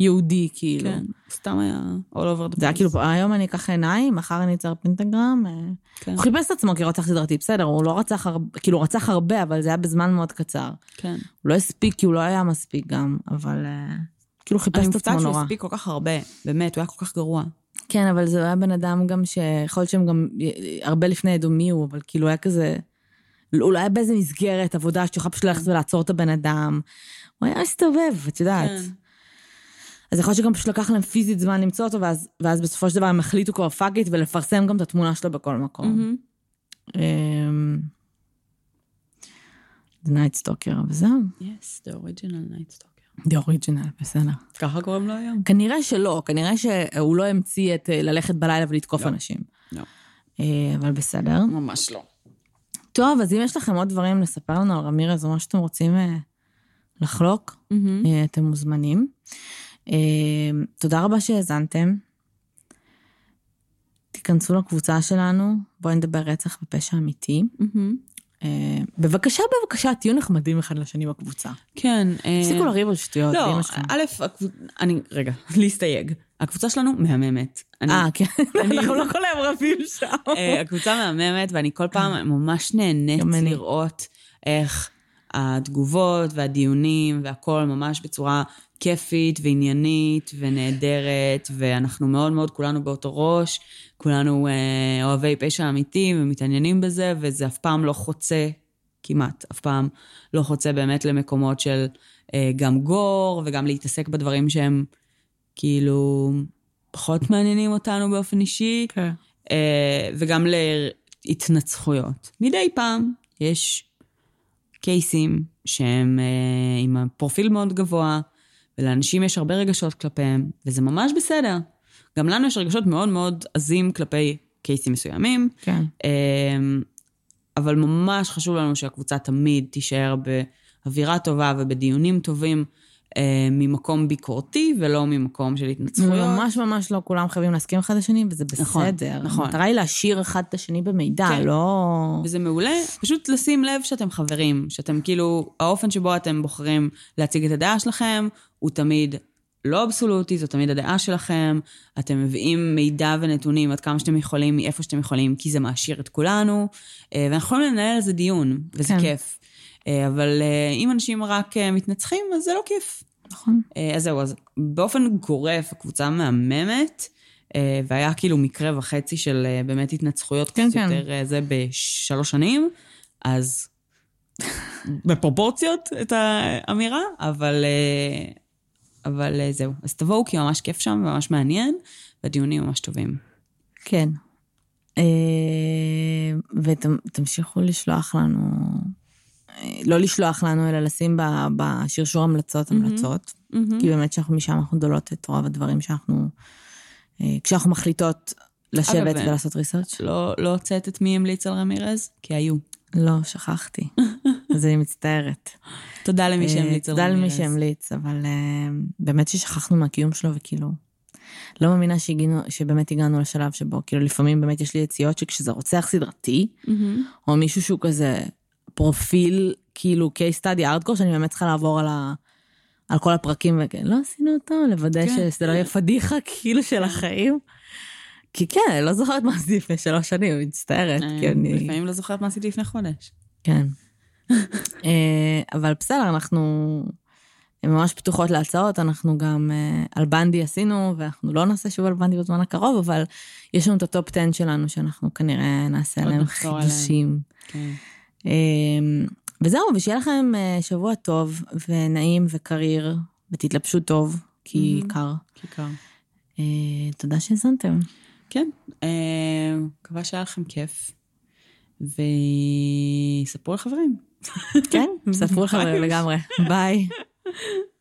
יהודי, כאילו.
כן, סתם היה all over the
זה היה
place.
כאילו, היום אני אקח עיניים, מחר אני אצייר פנטגרם. אה,
כן,
הוא חיפש את עצמו כרוצח סדרתי, בסדר, הוא לא רצח הרבה, כאילו, הוא רצח הרבה, אבל זה היה בזמן מאוד קצר.
כן.
הוא לא הספיק, כי הוא לא היה מספיק גם, אבל אה, כאילו חיפש
אני
את
מופתעת
עצמו
שהוא
נורא.
הספיק כל כך הרבה, באמת, הוא היה כל כך גרוע.
כן, אבל זה היה בן אדם גם שיכול להיות שהם גם הרבה לפני ידעו מי הוא, אבל כאילו היה כזה... לא היה באיזה מסגרת עבודה שיכול פשוט ללכת ולעצור את הבן אדם. הוא היה מסתובב, את יודעת.
כן.
אז יכול להיות שגם פשוט לקח להם פיזית זמן למצוא אותו, ואז, ואז בסופו של דבר הם החליטו כבר fuck it ולפרסם גם את התמונה שלו בכל מקום.
מהמם.
אמ, The Night Stalker, וזהו.
Yes, the original night stalker.
The Original, בסדר.
ככה קוראים לו היום?
כנראה שלא, כנראה שהוא לא המציא את אה, ללכת בלילה ולתקוף
לא.
אנשים.
לא.
אה, אבל בסדר.
ממש לא.
טוב, אז אם יש לכם עוד דברים לספר לנו על רמירז או מה שאתם רוצים אה, לחלוק. אה, אתם מוזמנים. תודה רבה שהאזנתם. כנסו לקבוצה שלנו, בואי נדבר רצח ופשע אמיתי. אה, בבקשה, בבקשה, תהיו נחמדים אחד לשני בקבוצה.
כן. אה,
תפסיקו לריב על שטויות,
לא. א', אני, רגע, *laughs* להסתייג. הקבוצה שלנו מהממת.
אה, כן, *laughs* אנחנו לא כל היום רבים שם.
אה, הקבוצה מהממת, ואני כל פעם ממש נהנית. לראות איך התגובות והדיונים והכל ממש בצורה כיפית ועניינית ונהדרת, ואנחנו מאוד מאוד כולנו באותו ראש, כולנו אה, אוהבי פשע אמיתי ומתעניינים בזה, וזה אף פעם לא חוצה, כמעט, אף פעם לא חוצה באמת למקומות של אה, גם גור וגם להתעסק בדברים שהם כאילו פחות מעניינים אותנו באופן אישי.
כן.
אה, וגם להתנצחויות. מדי פעם יש קייסים שהם אה, עם הפרופיל מאוד גבוה, ולאנשים יש הרבה רגשות כלפיהם, וזה ממש בסדר. גם לנו יש רגשות מאוד מאוד עזים כלפי קייסים מסוימים,
כן.
אה, אבל ממש חשוב לנו שהקבוצה תמיד תישאר באווירה טובה ובדיונים טובים. אה, ממקום ביקורתי ולא ממקום של התנצחויות.
ממש ממש לא כולם חייבים להסכים אחד לשני, וזה
נכון,
בסדר.
נכון.
המטרה היא להשאיר אחד את השני במידע,
כן.
לא...
וזה מעולה, פשוט לשים לב שאתם חברים, שאתם כאילו, האופן שבו אתם בוחרים להציג את הדעה שלכם, הוא תמיד לא אבסולוטי, זו תמיד הדעה שלכם, אתם מביאים מידע ונתונים עד כמה שאתם יכולים, מאיפה שאתם יכולים, כי זה מעשיר את כולנו, אה, ואנחנו יכולים לנהל על זה דיון, וזה
כן.
כיף. אה, אבל אה, אם אנשים רק אה, מתנצחים, אז זה לא כיף.
נכון.
אז זהו, אז באופן גורף, הקבוצה מהממת, והיה כאילו מקרה וחצי של באמת התנצחויות
כן,
קצת
כן.
יותר זה בשלוש שנים, אז בפרופורציות את האמירה, אבל, אבל זהו. אז תבואו כי ממש כיף שם וממש מעניין, והדיונים ממש טובים.
כן. ותמשיכו לשלוח לנו, לא לשלוח לנו, אלא לשים בשרשור המלצות המלצות. כי באמת שאנחנו משם אנחנו דולות את רוב הדברים שאנחנו, אה, כשאנחנו מחליטות לשבת
אגב,
ולעשות ריסרצ'.
לא, לא הוצאת את מי המליץ על רמירז? כי היו.
לא, שכחתי. *laughs* אז אני מצטערת.
תודה למי שהמליץ על
תודה
רמירז.
למי שהמליץ, אבל אה, באמת ששכחנו מהקיום שלו, וכאילו, לא מאמינה שהגיענו, שבאמת הגענו לשלב שבו, כאילו, לפעמים באמת יש לי יציאות שכשזה רוצח סדרתי,
מהמם.
או מישהו שהוא כזה פרופיל, כאילו, case study ארדקור, שאני באמת צריכה לעבור על, ה, על כל הפרקים, וכן, לא עשינו אותו, לוודא
כן.
שזה לא יהיה פדיחה, *laughs* כאילו, של החיים. כי כן, אני לא זוכרת מה עשיתי לפני שלוש שנים, מצטערת, כי
אה,
אני...
לפעמים לא זוכרת מה עשיתי לפני חודש.
כן. *laughs* אה, אבל בסדר, אנחנו ממש פתוחות להצעות, אנחנו גם אה, על בנדי עשינו, ואנחנו לא נעשה שוב על בנדי בזמן הקרוב, אבל יש לנו את ה top 10 שלנו, שאנחנו כנראה נעשה עליהם. חידושים.
כן.
אה, וזהו, ושיהיה לכם אה, שבוע טוב ונעים וקריר, ותתלבשו טוב, כי
מהמם.
קר.
כיכר.
אה, תודה שהאזנתם.
כן, אה, מקווה שהיה לכם כיף. וספרו לחברים.
כן, *laughs* ספרו. לכם לגמרי. ביי. *laughs*